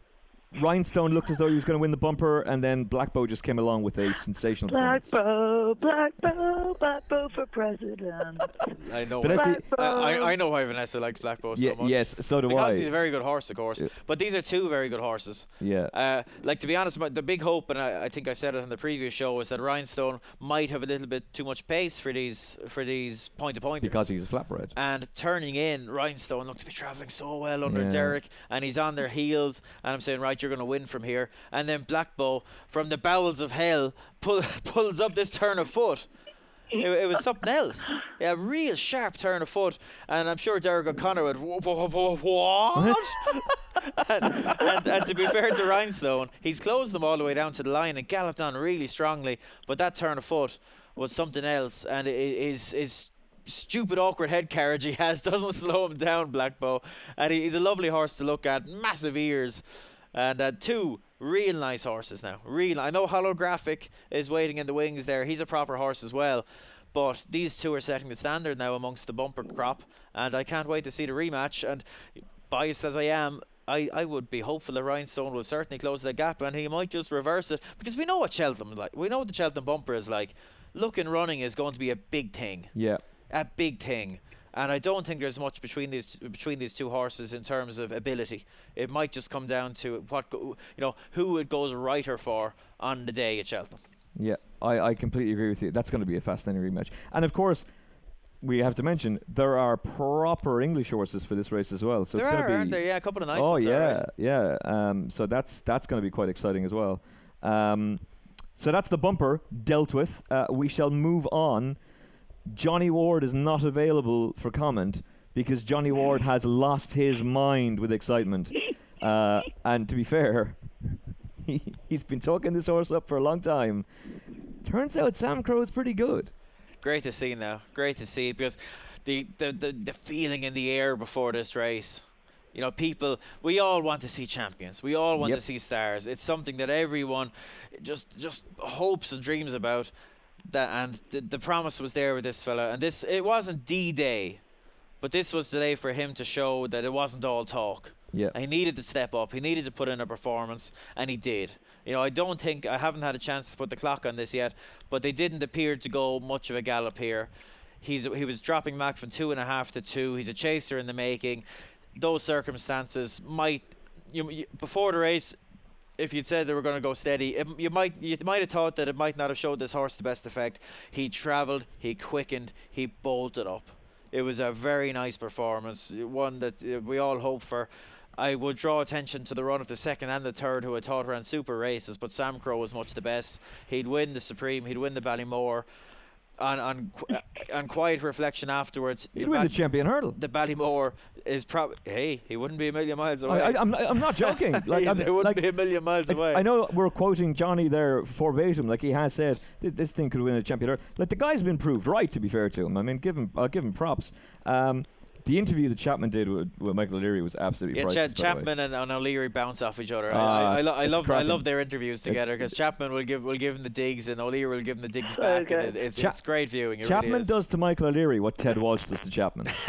Rhinestone looked as though he was going to win the bumper, and then Blackbow just came along with a sensational Black performance. bow, black bow, black bow for president. I know. Did I why- I, I, know why Vanessa likes Black Bow so Yeah, much. yes, so do because I. Because he's a very good horse, of course. Yeah. But these are two very good horses. yeah. Uh, like to be honest, my, the big hope, and I, I think I said it on the previous show, is that Rhinestone might have a little bit too much pace for these for these point to pointers. because he's a flatbread. and turning in, Rhinestone looked to be travelling so well under Yeah. Derek, and he's on their heels. And I'm saying, right, you're going to win from here. And then Blackbow, from the bowels of hell, pull, pulls up this turn of foot. it, it was something else. Yeah, real sharp turn of foot, and I'm sure Derek O'Connor would "Wha- wha- wha- what? and, and, and to be fair to Rhinestone, he's closed them all the way down to the line and galloped on really strongly. But that turn of foot was something else, and his stupid awkward head carriage he has doesn't slow him down, Blackbow. And he, he's a lovely horse to look at, massive ears, and uh, two real nice horses now. Real, I know Holographic is waiting in the wings there. He's a proper horse as well. But these two are setting the standard now amongst the bumper crop, and I can't wait to see the rematch. And biased as I am, I, I would be hopeful that Rhinestone will certainly close the gap, and he might just reverse it because we know what Cheltenham like. We know what the Cheltenham bumper is like. Looking running is going to be a big thing Yeah. a big thing. And I don't think there's much between these between these two horses in terms of ability. It might just come down to what you know who it goes righter for on the day at Cheltenham. Yeah, I, I completely agree with you. That's going to be a fascinating rematch. And of course, we have to mention there are proper English horses for this race as well. So there it's are, going to be aren't there? Yeah, a couple of nice oh yeah, right? yeah. Um, so that's that's going to be quite exciting as well. Um, so that's the bumper dealt with. Uh, we shall move on. Johnny Ward is not available for comment because Johnny Ward has lost his mind with excitement. Uh, and to be fair, he, he's been talking this horse up for a long time. Turns out Samcro is pretty good. Great to see now. Great to see because the, the, the, the feeling in the air before this race. You know, people, we all want to see champions. We all want Yep. to see stars. It's something that everyone just just hopes and dreams about. That and the, the promise was there with this fella. And this it wasn't D Day, but this was the day for him to show that it wasn't all talk. Yeah. He needed to step up. He needed to put in a performance, and he did. You know, I don't think I haven't had a chance to put the clock on this yet, but they didn't appear to go much of a gallop here. He's he was dropping back from two and a half to two. He's a chaser in the making. Those circumstances might you, you before the race. If you'd said they were going to go steady, it, you might you might have thought that it might not have showed this horse the best effect. He travelled, he quickened, he bolted up. It was a very nice performance, one that uh, we all hope for. I would draw attention to the run of the second and the third, who I thought ran super races, but Samcro was much the best. He'd win the Supreme, he'd win the Ballymore. On on uh, on quiet reflection afterwards, He'd win the champion hurdle. the Ballymore is probably hey, he wouldn't be a million miles away. I, I, I'm, I'm not joking. Like, I'm, wouldn't like, be a million miles like, away. I know we're quoting Johnny there verbatim, like he has said this, this thing could win a champion. hurdle. Like the guy's been proved right. To be fair to him, I mean, give him, I'll give him props. Um, the interview that Chapman did with, with Michael O'Leary was absolutely Yeah, priceless. Cha- by. Chapman and, and O'Leary bounce off each other. I, Ah, I, I, lo- I it's love I love their interviews together because Chapman will give will give him the digs and O'Leary will give him the digs back. good. And it, it's, Cha- it's great viewing. It Chapman really does to Michael O'Leary what Ted Walsh does to Chapman.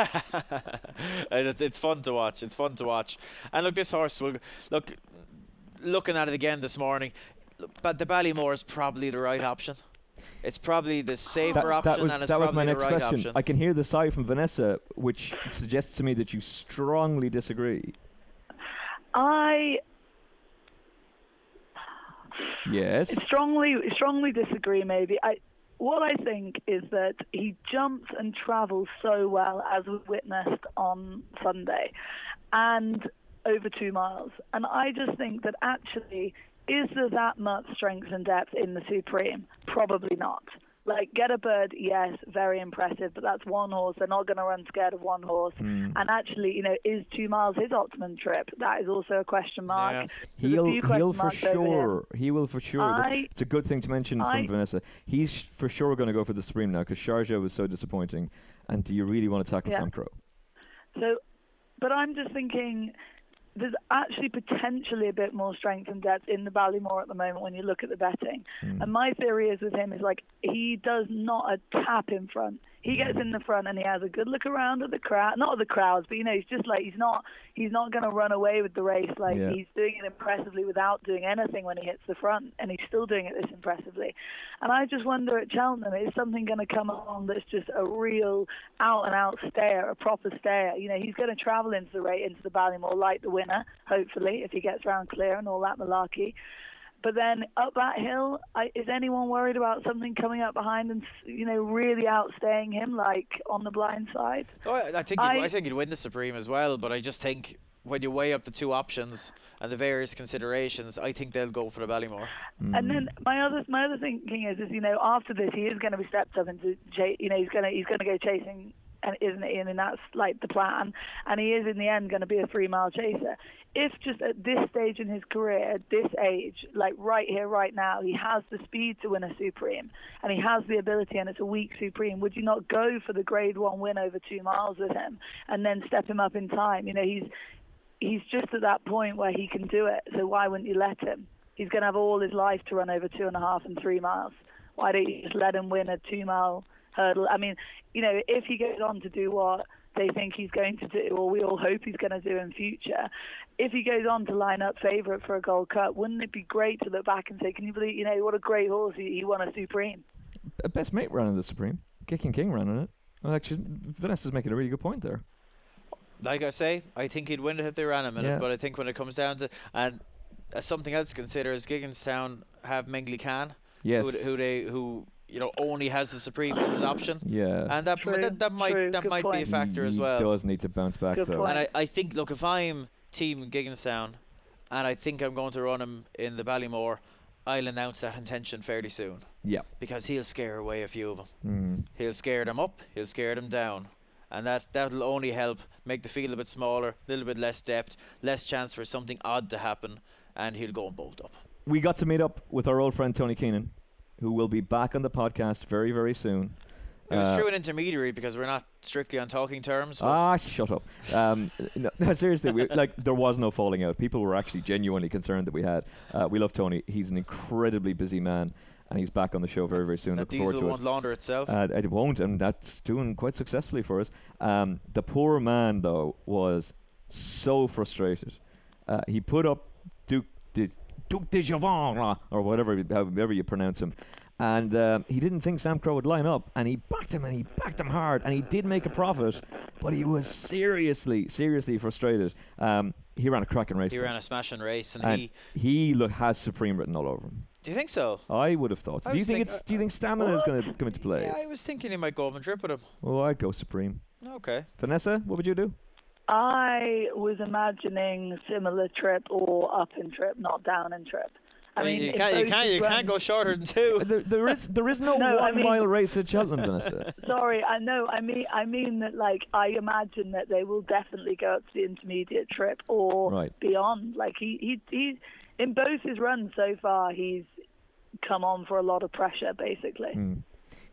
and it's, it's fun to watch. It's fun to watch. And look, this horse will look. Looking at it again this morning, but the Ballymore is probably the right option. It's probably the safer that, option, that was, and that was my next the right question. option. I can hear the sigh from Vanessa, which suggests to me that you strongly disagree. I Yes. strongly strongly disagree. Maybe I. What I think is that he jumps and travels so well, as we witnessed on Sunday, and over two miles. And I just think that actually, is there that much strength and depth in the Supreme? Probably not. Like Getabird, yes, very impressive, but that's one horse. They're not going to run scared of one horse. Hmm. And actually, you know, is two miles his optimum trip? That is also a question mark. Yeah. He'll, he'll for marks over him. sure. He will for sure. I- it's a good thing to mention I- from Vanessa. He's for sure going to go for the Supreme now because Sharjah was so disappointing. And do you really want to tackle Yeah. Samcro? So, but I'm just thinking there's actually potentially a bit more strength and depth in the Ballymore at the moment when you look at the betting. Hmm. And my theory is with him is like he does not a tap in front. He gets in the front and he has a good look around at the crowd, not at the crowds, but you know, he's just like he's not he's not going to run away with the race. Like Yeah. he's doing it impressively without doing anything when he hits the front, and he's still doing it this impressively. And I just wonder at Cheltenham, is something going to come along that's just a real out and out stayer, a proper stayer? You know, he's going to travel into the race, into the Ballymore like the winner, hopefully, if he gets round clear and all that malarkey. But then up that hill, I, is anyone worried about something coming up behind and you know really outstaying him, like on the blind side? Oh, I, I think I- I think he'd win the Supreme as well, but I just think when you weigh up the two options and the various considerations, I think they'll go for the Ballymore. And then my other my other thinking is is you know after this he is going to be stepped up into you know he's going to he's going to go chasing and isn't he? And that's like the plan. And he is in the end going to be a three mile chaser. If just at this stage in his career, at this age, like right here, right now, he has the speed to win a Supreme, and he has the ability, and it's a weak Supreme. Would you not go for the Grade One win over two miles with him, and then step him up in time? You know, he's he's just at that point where he can do it. So why wouldn't you let him? He's going to have all his life to run over two and a half and three miles. Why don't you just let him win a two mile hurdle? I mean, you know, if he goes on to do what they think he's going to do, or we all hope he's going to do in future, if he goes on to line up favourite for a Gold Cup, wouldn't it be great to look back and say, can you believe, you know, what a great horse he, he won a Supreme? Uh, Best mate ran in the Supreme. Kicking King ran in it. Well, actually, Vanessa's making a really good point there. Like I say, I think he'd win it if they ran him in Yeah. it, but I think when it comes down to and uh, something else to consider is Gigginstown have Mengli Khan, Yes. who, who they who you know only has the Supreme as his option, yeah. and that True, that, that might true, that good might be a point. factor as he well. does need to bounce back Good though. point. And I, I think, look, if I'm Team Gigginstown and I think I'm going to run him in the Ballymore, I'll announce that intention fairly soon Yeah. because he'll scare away a few of them. Mm. He'll scare them up, he'll scare them down. And that, that'll only help make the field a bit smaller, a little bit less depth, less chance for something odd to happen, and he'll go and bolt up. We got to meet up with our old friend Tony Keenan, who will be back on the podcast very, very soon. It was Uh, through an intermediary because we're not strictly on talking terms. Ah, shut up. Um, no, no, seriously, we, like there was no falling out. People were actually genuinely concerned that we had. Uh, we love Tony. He's an incredibly busy man, and he's back on the show very, very soon. that Looking forward diesel to won't launder itself. Uh, it won't, and that's doing quite successfully for us. Um, the poor man, though, was so frustrated. Uh, he put up Duke de Javon, or whatever, however you pronounce him, and um, he didn't think Samcro would line up, and he backed him, and he backed him hard, and he did make a profit, but he was seriously, seriously frustrated. Um, he ran a cracking race, he though. ran a smashing race, and, and he. he look, has Supreme written all over him. Do you think so? I would have thought. So. Do you think think- it's? Do you think stamina is going to come into play? Yeah, I was thinking he might go up and trip with him. Well, I'd go Supreme. Okay. Vanessa, what would you do? I was imagining similar trip or up in trip, not down in trip. I I mean, mean, you can't, you can't, his you can't go shorter than two. there, there is there is no, No, I one mean- mile race at Cheltenham, Vanessa. Sorry, I know. I mean, I mean that. Like, I imagine that they will definitely go up to the intermediate trip or Right. beyond. Like he, he, he's in both his runs so far. He's come on for a lot of pressure, basically. Mm.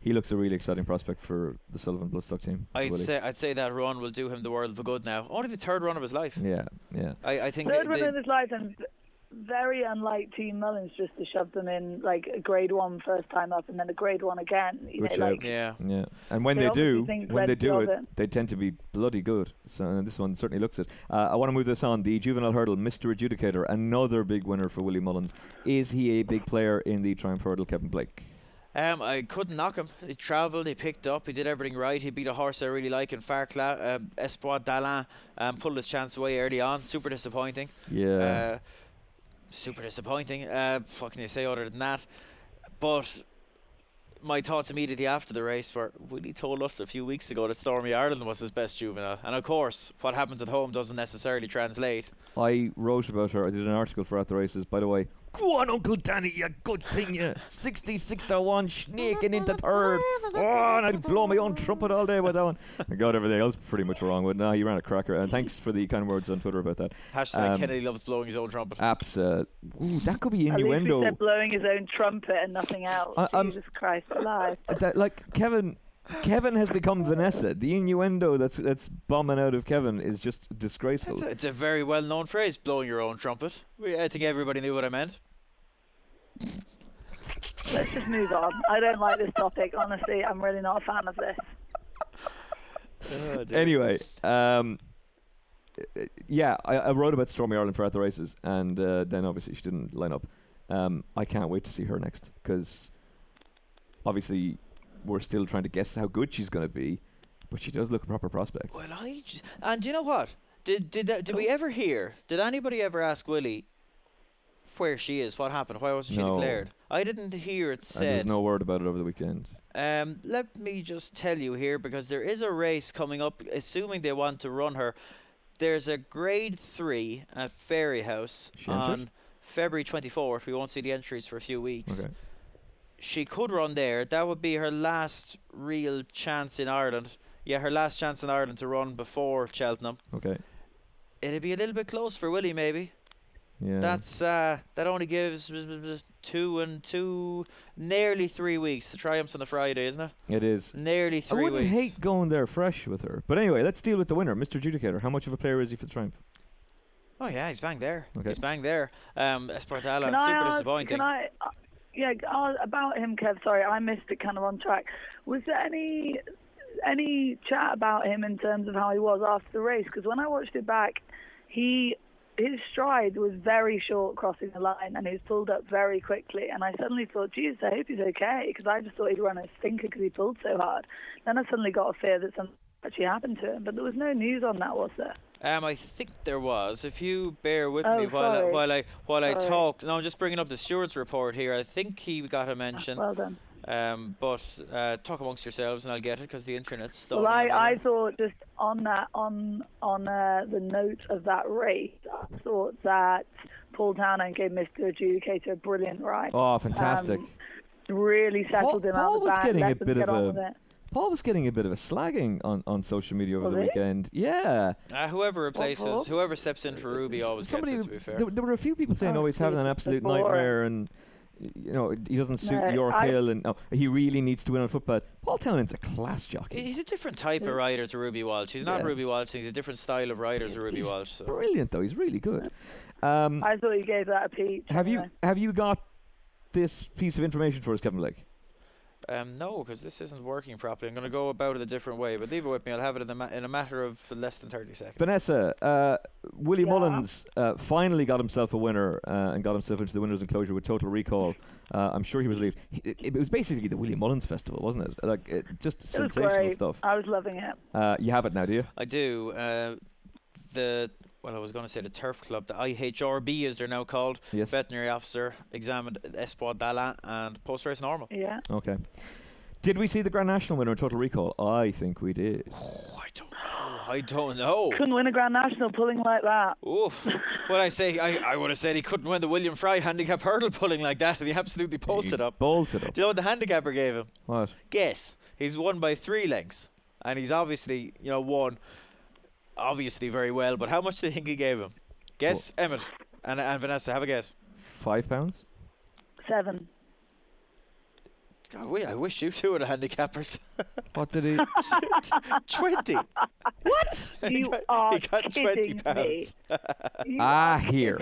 He looks a really exciting prospect for the Sullivan Bloodstock team. I'd Willie. say I'd say that run will do him the world of good now. Only the third run of his life. Yeah, yeah. I, I think Third they- one they- in his life, and very unlike Team Mullins, just to shove them in like a grade one first time up and then a grade one again. You Good know, like yeah. Yeah, and when They they, do, when they do it, it. they tend to be bloody good. So this one certainly looks it. Uh, I want to move this on. The juvenile hurdle, Mr. Adjudicator, another big winner for Willie Mullins. Is he a big player in the Triumph Hurdle, Kevin Blake? Um, I couldn't knock him. He travelled, he picked up, he did everything right. He beat a horse I really like in Farcla, um, Espoir d'Allen, um, pulled his chance away early on. Super disappointing. Yeah. Uh, super disappointing. Uh, what can you say other than that? But my thoughts immediately after the race were Willie told us a few weeks ago that Stormy Ireland was his best juvenile. And of course, what happens at home doesn't necessarily translate. I wrote about her. I did an article for At the Races. By the way, go on, Uncle Danny, you good thing, you. 66 to 1, sneaking into third. Oh, and I'd blow my own trumpet all day with that one. I got everything else pretty much wrong with No, he ran a cracker. And thanks for the kind words on Twitter about that. Hashtag Um, Kennedy loves blowing his own trumpet. Apps, uh, ooh, that could be at least innuendo. he said blowing his own trumpet and nothing else. I- I'm- Jesus Christ alive. that, like Kevin, Kevin has become Vanessa. The innuendo that's that's bombing out of Kevin is just disgraceful. It's a, it's a very well known phrase, blowing your own trumpet. We, I think everybody knew what I meant. Let's just move on. I don't like this topic, honestly. I'm really not a fan of this. Oh. Anyway, um, yeah, I, I wrote about Stormy Ireland for At the Races, and uh, then obviously she didn't line up. Um, I can't wait to see her next because obviously we're still trying to guess how good she's going to be, but she does look a proper prospect. Well, I j- and you know what? Did did that, did we ever hear? Did anybody ever ask Willie where she is? What happened? Why wasn't she No. declared? I didn't hear it And there's no word about it over the weekend. Um, let me just tell you here because there is a race coming up. Assuming they want to run her, there's a grade three at Fairyhouse She entered? on February 24th. We won't see the entries for a few weeks. Okay. She could run there. That would be her last real chance in Ireland. Yeah, her last chance in Ireland to run before Cheltenham. Okay. It'd be a little bit close for Willie, maybe. Yeah. That's uh, that only gives two and two, nearly three weeks. The triumphs on the Friday, isn't it? it is. Nearly three I wouldn't weeks. hate going there fresh with her. But anyway, let's deal with the winner, Mr. Judicator. How much of a player is he for the Triumph? Oh yeah, he's bang there. Okay. He's bang there. Um, Espoir d'Allen, Can I super ask, disappointing. Can I, uh, yeah, uh, about him, Kev. Sorry, I missed it kind of on track. Was there any any chat about him in terms of how he was after the race? Because when I watched it back, he his stride was very short crossing the line, and he was pulled up very quickly. And I suddenly thought, geez, I hope he's okay, because I just thought he'd run a stinker because he pulled so hard. Then I suddenly got a fear that something actually happened to him, but there was no news on that, was there? Um, I think there was. If you bear with Oh, me while I, while I while I talk. No, I'm just bringing up the stewards report here. I think he got a mention. Well done. Um, but uh, talk amongst yourselves, and I'll get it because the internet's stuck. Well, I, I thought just on that on on uh, the note of that race, I thought that Paul Townend gave Mr. Adjudicator a brilliant ride. Oh, fantastic. Um, Really settled him Paul out the was back. getting a bit of a- it. Paul was getting a bit of a slagging on, on social media over Was the he? weekend. Yeah. Uh, whoever replaces, Paul? whoever steps in for Ruby always Somebody, gets it. To be fair. There, there were a few people saying, Oh, "Oh, he's having an absolute nightmare," and you know he doesn't suit No, York I- Hill, and oh, he really needs to win on Footpad. Paul Townend's a class jockey. He's a different type of rider to Ruby Walsh. He's not Yeah. Ruby Walsh. He's a different style of rider to Ruby He's Walsh. So. Brilliant though. He's really good. Um, I thought he gave that a peach. have you have you got this piece of information for us, Kevin Blake? Um, no, because this isn't working properly. I'm going to go about it a different way. But leave it with me. I'll have it in, the ma- in a matter of less than 30 seconds. Vanessa, uh, Willie Yeah. Mullins uh, finally got himself a winner uh, and got himself into the winners' enclosure with Total Recall. Uh, I'm sure he was relieved. He, it, it was basically the Willie Mullins Festival, wasn't it? Like it, just It was sensational great. stuff. I was loving it. Uh, you have it now, do you? I do. Uh, the well, I was going to say the Turf Club, the IHRB as they're now called. Yes. Veterinary officer examined Espoir d'Allen and post race normal. Yeah. Okay. Did we see the Grand National winner in Total Recall? I think we did. Oh, I don't know. I don't know. Couldn't win a Grand National pulling like that. Oof. When I say I, I would have said he couldn't win the William Fry handicap hurdle pulling like that, and he absolutely bolted He up. Bolted up. Do you know what the handicapper gave him? What? Guess. He's won by three lengths, and he's obviously you know won, obviously very well. But how much do you think he gave him? Guess, Emmet and and Vanessa. Have a guess. Five pounds? Seven. God, we- I wish you two were the handicappers. What did he? Twenty. what? he You got, are he got twenty kidding me. pounds. Ah, here.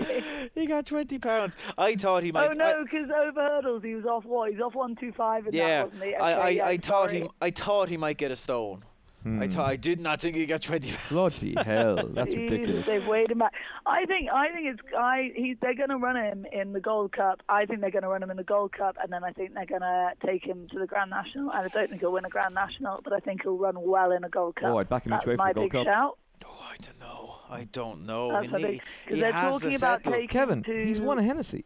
he got twenty pounds. I thought he might. Oh no, because over hurdles he was off what? He's off one two five in yeah, that, wasn't he? I, I, yeah, I thought he, I thought he might get a stone. I Hmm. thought I did not think he got twenty pounds. Bloody hell! That's Jesus, ridiculous. They've weighed him back. I think I think it's I he they're going to run him in the Gold Cup. I think they're going to run him in the Gold Cup, and then I think they're going to take him to the Grand National. And I don't think he'll win a Grand National, but I think he'll run well in a Gold Cup. Oh, I'd back him each That's way for the Gold Cup. shout. Oh, I don't know. I don't know. That's he, my he, he they're has talking the about settle. taking- Kevin, to- he's won a Hennessy.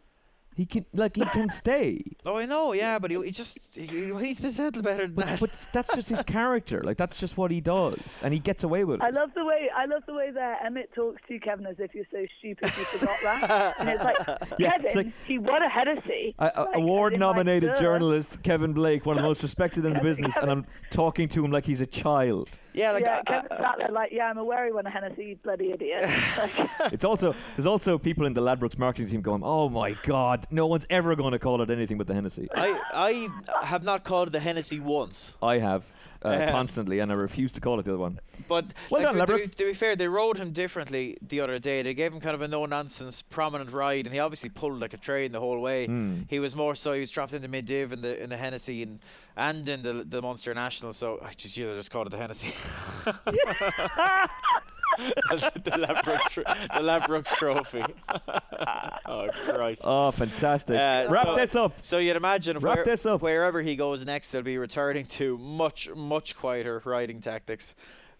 He can like he can stay. Oh, I know. Yeah, but he, he just he, he's the settle better than But, that. but that's just his character. Like that's just what he does, and he gets away with it. I love the way I love the way that Emmet talks to you, Kevin, as if you're so stupid you forgot that. and it's like, Yeah, Kevin, it's like- he won a Hennessy. A- a- Like, award-nominated like, journalist Kevin Blake, one of the most respected in the business, and I'm talking to him like he's a child. Yeah, like yeah, I- I- Kevin sat there like, yeah, I'm aware he won a Hennessy, you bloody idiot. It's also there's also people in the Ladbrokes marketing team going, "Oh my God, no one's ever going to call it anything but the Hennessy." I I have not called it the Hennessy once, I have uh, Yeah. constantly, and I refuse to call it the other one. but Well like, done, to, to, be, to be fair, they rode him differently the other day. They gave him kind of a no-nonsense, prominent ride, and he obviously pulled like a train the whole way. Hmm. He was more so he was dropped into mid div in the in the Hennessy and and in the the Munster National. So I just you know, just called it the Hennessy. the Ladbrokes, the Ladbrokes Trophy. oh Christ! Oh, fantastic! Uh, Wrap so- this up. So you'd imagine Wrap where, this up. wherever he goes next, he'll be returning to much, much quieter riding tactics.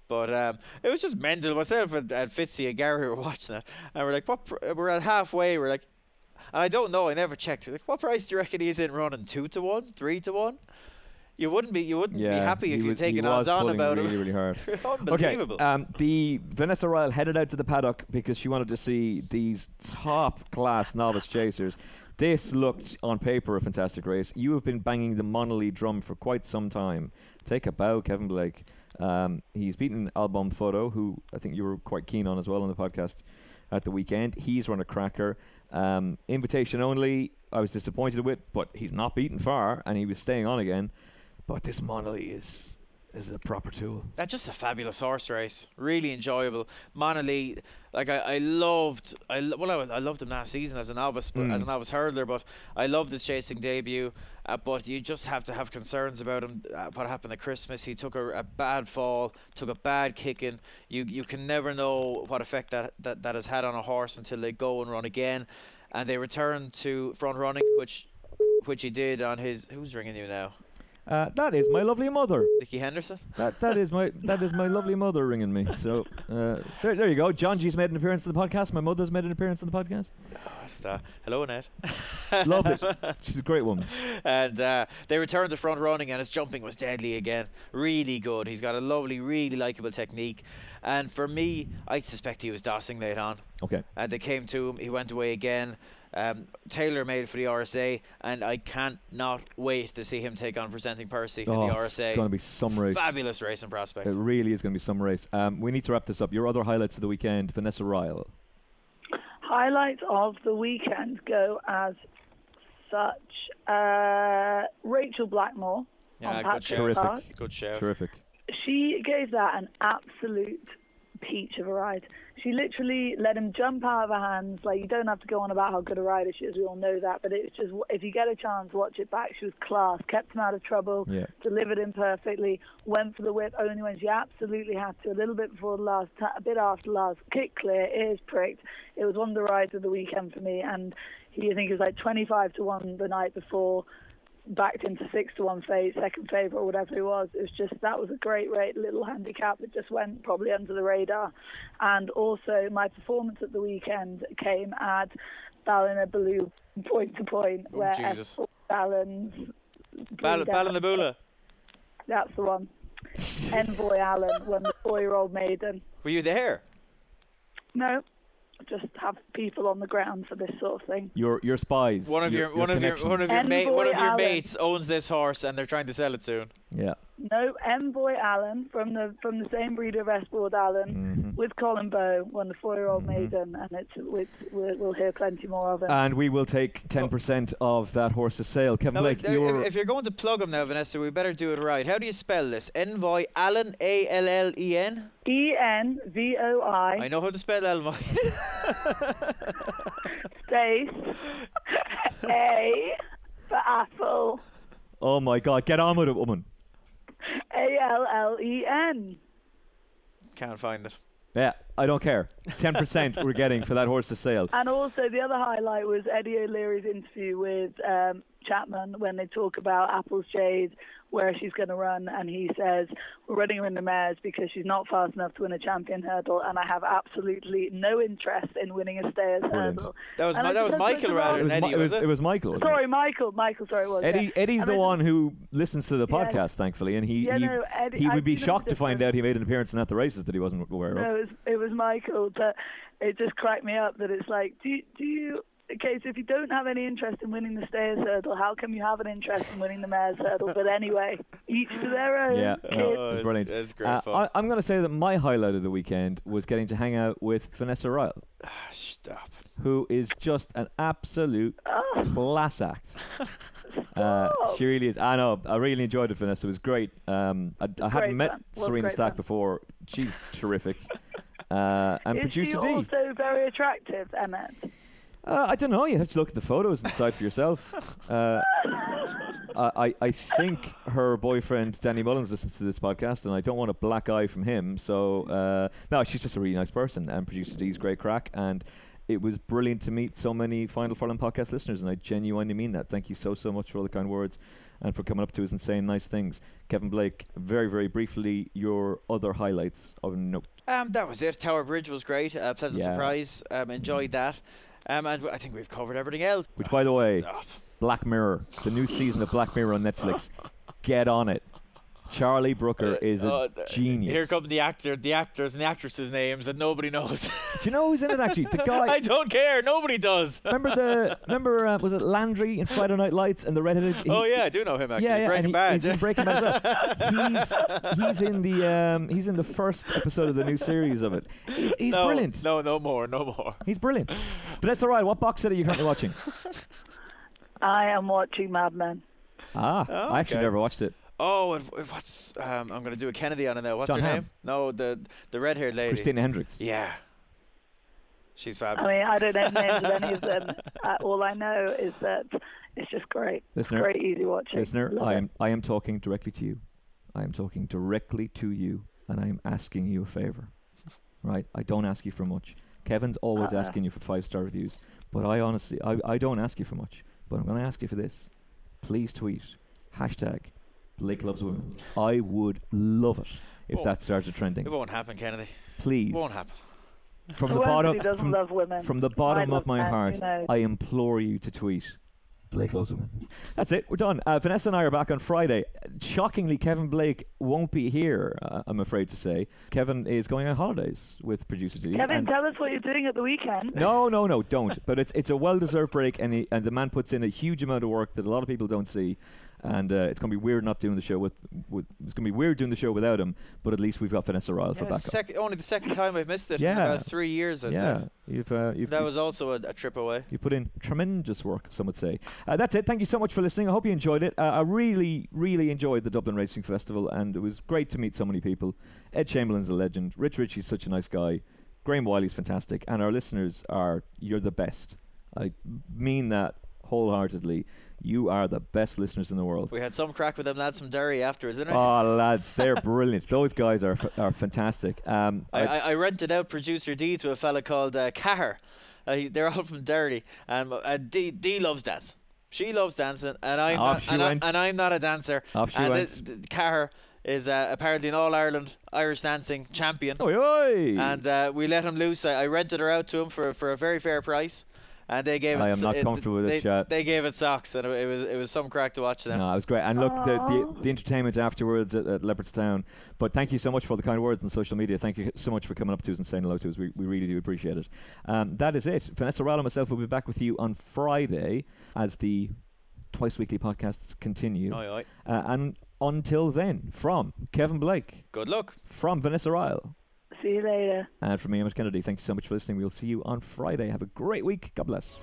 But um, it was just mental. Myself and, and Fitzy and Gary were watching that, and we're like, "What?" Pr-? We're at halfway. We're like, and I don't know. I never checked. Like, what price do you reckon he's in running? Two to one, three to one? You wouldn't be you wouldn't be happy if he taken was odds on about really, him. really hard. Unbelievable. Okay, um, the Vanessa Ryle headed out to the paddock because she wanted to see these top class novice chasers. This looked on paper a fantastic race. You have been banging the Monalee drum for quite some time. Take a bow, Kevin Blake. Um, he's beaten Al Boum Photo, who I think you were quite keen on as well on the podcast at the weekend. He's run a cracker. Um, invitation only. I was disappointed with, but he's not beaten far, and he was staying on again. But this Monalee is is a proper tool. That's just a fabulous horse race. Really enjoyable. Monalee, like I, I loved, I well I, I loved him last season as a novice, but as a Mm. novice hurdler. But I loved his chasing debut. Uh, but you just have to have concerns about him. Uh, what happened at Christmas? He took a, a bad fall, took a bad kicking. You you can never know what effect that, that that has had on a horse until they go and run again, and they return to front running, which which he did on his. Who's ringing you now? Uh, that is my lovely mother. Nicky Henderson. That that is my that is my lovely mother ringing me. So uh, there there you go. John G's made an appearance in the podcast. My mother's made an appearance in the podcast. That. Hello, Annette. Love it. She's a great woman. and uh, they returned to front running, and his jumping was deadly again. Really good. He's got a lovely, really likable technique. And for me, I suspect he was dossing late on. Okay. And they came to him. He went away again. Um, Taylor made it for the RSA, and I can't not wait to see him take on Presenting Percy Oh, in the RSA. it's going to be some race. Fabulous racing prospect. It really is going to be some race. Um, we need to wrap this up. Your other highlights of the weekend, Vanessa Ryle. Highlights of the weekend go as such. Uh, Rachael Blackmore Yeah, on good Patrick shout. Terrific. Park. Good show. Terrific. She gave that an absolute peach of a ride. She literally let him jump out of her hands. Like you don't have to go on about how good a rider she is. We all know that. But it's just if you get a chance, watch it back. She was class. Kept him out of trouble. Yeah. Delivered him perfectly. Went for the whip only when she absolutely had to. A little bit before the last, a bit after the last. Kick clear. Ears pricked. It was one of the rides of the weekend for me. And he, I think, it was like 25 to one the night before backed into six to one fate, second favourite or whatever it was. It was just that was a great rate, little handicap that just went probably under the radar. And also my performance at the weekend came at Ballina Baloo point to point Oh, where Jesus. Ballin's Bal- Ballinaboola. That's the one. Envoy Allen won the four year old maiden. Were you there? No. Just have people on the ground for this sort of thing. Your your spies. One of your, one of your one of your mate one of your Allen. mates owns this horse, and they're trying to sell it soon. Yeah. No, Envoy Allen from the from the same breeder of Espoir d'Allen Mhm. with Colin Bowe won the four-year-old Mhm. maiden, and it's, it's we'll, we'll hear plenty more of it. And we will take 10% of that horse's sale. Kevin Now, Blake, if, your if you're going to plug him now, Vanessa, we better do it right. How do you spell this? Envoy Allen, A L L E N. E N V O I I know how to spell Envoy. space A for apple Oh my God, get on with it, woman. A L L E N. Can't find it. Yeah, I don't care. 10% we're getting for that horse's sale. And also the other highlight was Eddie O'Leary's interview with um, Chapman when they talk about Apple's Jade, where she's going to run, and he says we're running her in the mares because she's not fast enough to win a champion hurdle, and I have absolutely no interest in winning a stayers Brilliant. hurdle. That was And Mi- I that was Michael around- rather It was, than Eddie, it, was, was it? it was Michael. wasn't it? Sorry, Michael. Michael, sorry, it was. Eddie, yeah. Eddie's And the I one who listens to the Yeah. podcast, thankfully, and he Yeah, he, no, Eddie- he would be shocked to find out he made an appearance in at the races that he wasn't aware No, of. it was, it was Michael. But it just cracked me up that it's like, do do you? Okay, so if you don't have any interest in winning the stayers hurdle, how come you have an interest in winning the Mares' hurdle? But anyway, each to their own. Yeah, kids. no, Oh, it was it's- brilliant. it's great Uh, fun. I, I'm going to say that my highlight of the weekend was getting to hang out with Vanessa Ryle, Ah, Stop. who is just an absolute Oh, class act. Uh, she really is. I know. I really enjoyed it, Vanessa. It was great. Um, I, I Great hadn't met fun. Serena Stack fun. before. She's terrific. Uh, and Is she producer D. also very attractive, Emmet? Uh, I don't know. You have to look at the photos and decide for yourself. Uh, I, I I think her boyfriend Danny Mullins listens to this podcast, and I don't want a black eye from him. So uh, no, she's just a really nice person, and producer D's great crack, and it was brilliant to meet so many Final Furlong podcast listeners, and I genuinely mean that. Thank you so so much for all the kind words and for coming up to us and saying nice things. Kevin Blake, very very briefly, your other highlights of note. Um, that was it. Tower Bridge was great. Uh, pleasant Yeah. surprise. Um, enjoyed that. Um, and I think we've covered everything else. Which, by the way, Stop. Black Mirror, the new season of Black Mirror on Netflix. get on it. Charlie Brooker is a Uh, genius. Here come the actor, the actors, and the actresses' names, and nobody knows. Do you know who's in it actually? The guy. I don't care. Nobody does. remember the remember uh, was it Landry in Friday Night Lights and the redheaded? he- oh yeah, I do know him actually. Yeah, yeah, Breaking and he- Bad. he's in Breaking Bad. well. he's he's in the um, he's in the first episode of the new series of it. He- he's no, brilliant. No, no more, no more. He's brilliant. But that's all right. What box set are you currently watching? I am watching Mad Men. Ah, Oh, I actually okay. never watched it. Oh, and w- what's um, I'm gonna do a Kennedy on it now. What's John her Hamm. name? No, the the red-haired lady. Christina Hendricks. Yeah. She's fabulous. I mean, I don't know the names of any of them. Uh, all I know is that it's just great. Listener, great, easy watching. Listener, Love I it. am I am talking directly to you. I am talking directly to you, and I am asking you a favor. Right? I don't ask you for much. Kevin's always Uh-uh. asking you for five star reviews, but I honestly I, I don't ask you for much. But I'm going to ask you for this. Please tweet hashtag Blake loves women. I would love it if Oh. that started trending. it won't happen, Kennedy. Please, It won't happen. from Who the bottom from, love women? from the bottom I of my heart, knows? I implore you to tweet. Blake loves women. That's it. We're done. Uh, Vanessa and I are back on Friday. Shockingly, Kevin Blake won't be here. Uh, I'm afraid to say. Kevin is going on holidays with producer D. Kevin, and- tell us what you're doing at the weekend. no, no, no, don't. But it's it's a well-deserved break, and he, and the man puts in a huge amount of work that a lot of people don't see. And uh, it's going to be weird not doing the show with, with. It's going to be weird doing the show without him. But at least we've got Vanessa Ryle for Yeah, backup. sec- only the second time I've missed it in about three years. I'd yeah, say. you've uh, you've, That was also a, a trip away. You put in tremendous work, some would say. Uh, that's it. Thank you so much for listening. I hope you enjoyed it. Uh, I really, really enjoyed the Dublin Racing Festival, and it was great to meet so many people. Ed Chamberlain's a legend. Rich Ricci's such a nice guy. Graham Wylie's fantastic, and our listeners are you're the best. I mean that wholeheartedly. You are the best listeners in the world. We had some crack with them lads from Derry afterwards, didn't we? Oh, lads, they're brilliant. Those guys are f- are fantastic. Um, I, I, I rented out producer D to a fella called uh, Cahir. Uh, he, they're all from Derry, and uh, D, D loves dance. She loves dancing, and I'm Off not, and, I, and I'm not a dancer. Off she and went. th- Cahir is uh, apparently an All Ireland Irish dancing champion, oi, oi. and uh, we let him loose. I, I rented her out to him for for a very fair price, and they gave. It socks. I it am not it- comfortable with they, this chat. They gave it socks, and it, it was it was some crack to watch them. No, it was great. And look, the, the, the entertainment afterwards at, at Leopardstown. But thank you so much for the kind words on social media. Thank you so much for coming up to us and saying hello to us. We, we really do appreciate it. Um, that is it. Vanessa Ryle and myself will be back with you on Friday as the twice weekly podcasts continue. Oi, oi. Uh, and until then, from Kevin Blake, Good luck. from Vanessa Ryle, See you later. and from me, Emmet Kennedy, thank you so much for listening. We'll see you on Friday. Have a great week. God bless.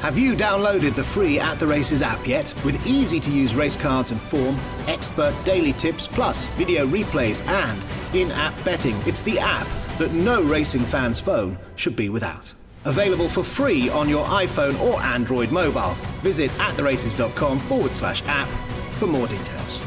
Have you downloaded the free At the Races app yet? With easy to use race cards and form, expert daily tips, plus video replays and in app betting, it's the app that no racing fan's phone should be without. Available for free on your iPhone or Android mobile. Visit attheraces.com forward slash app for more details.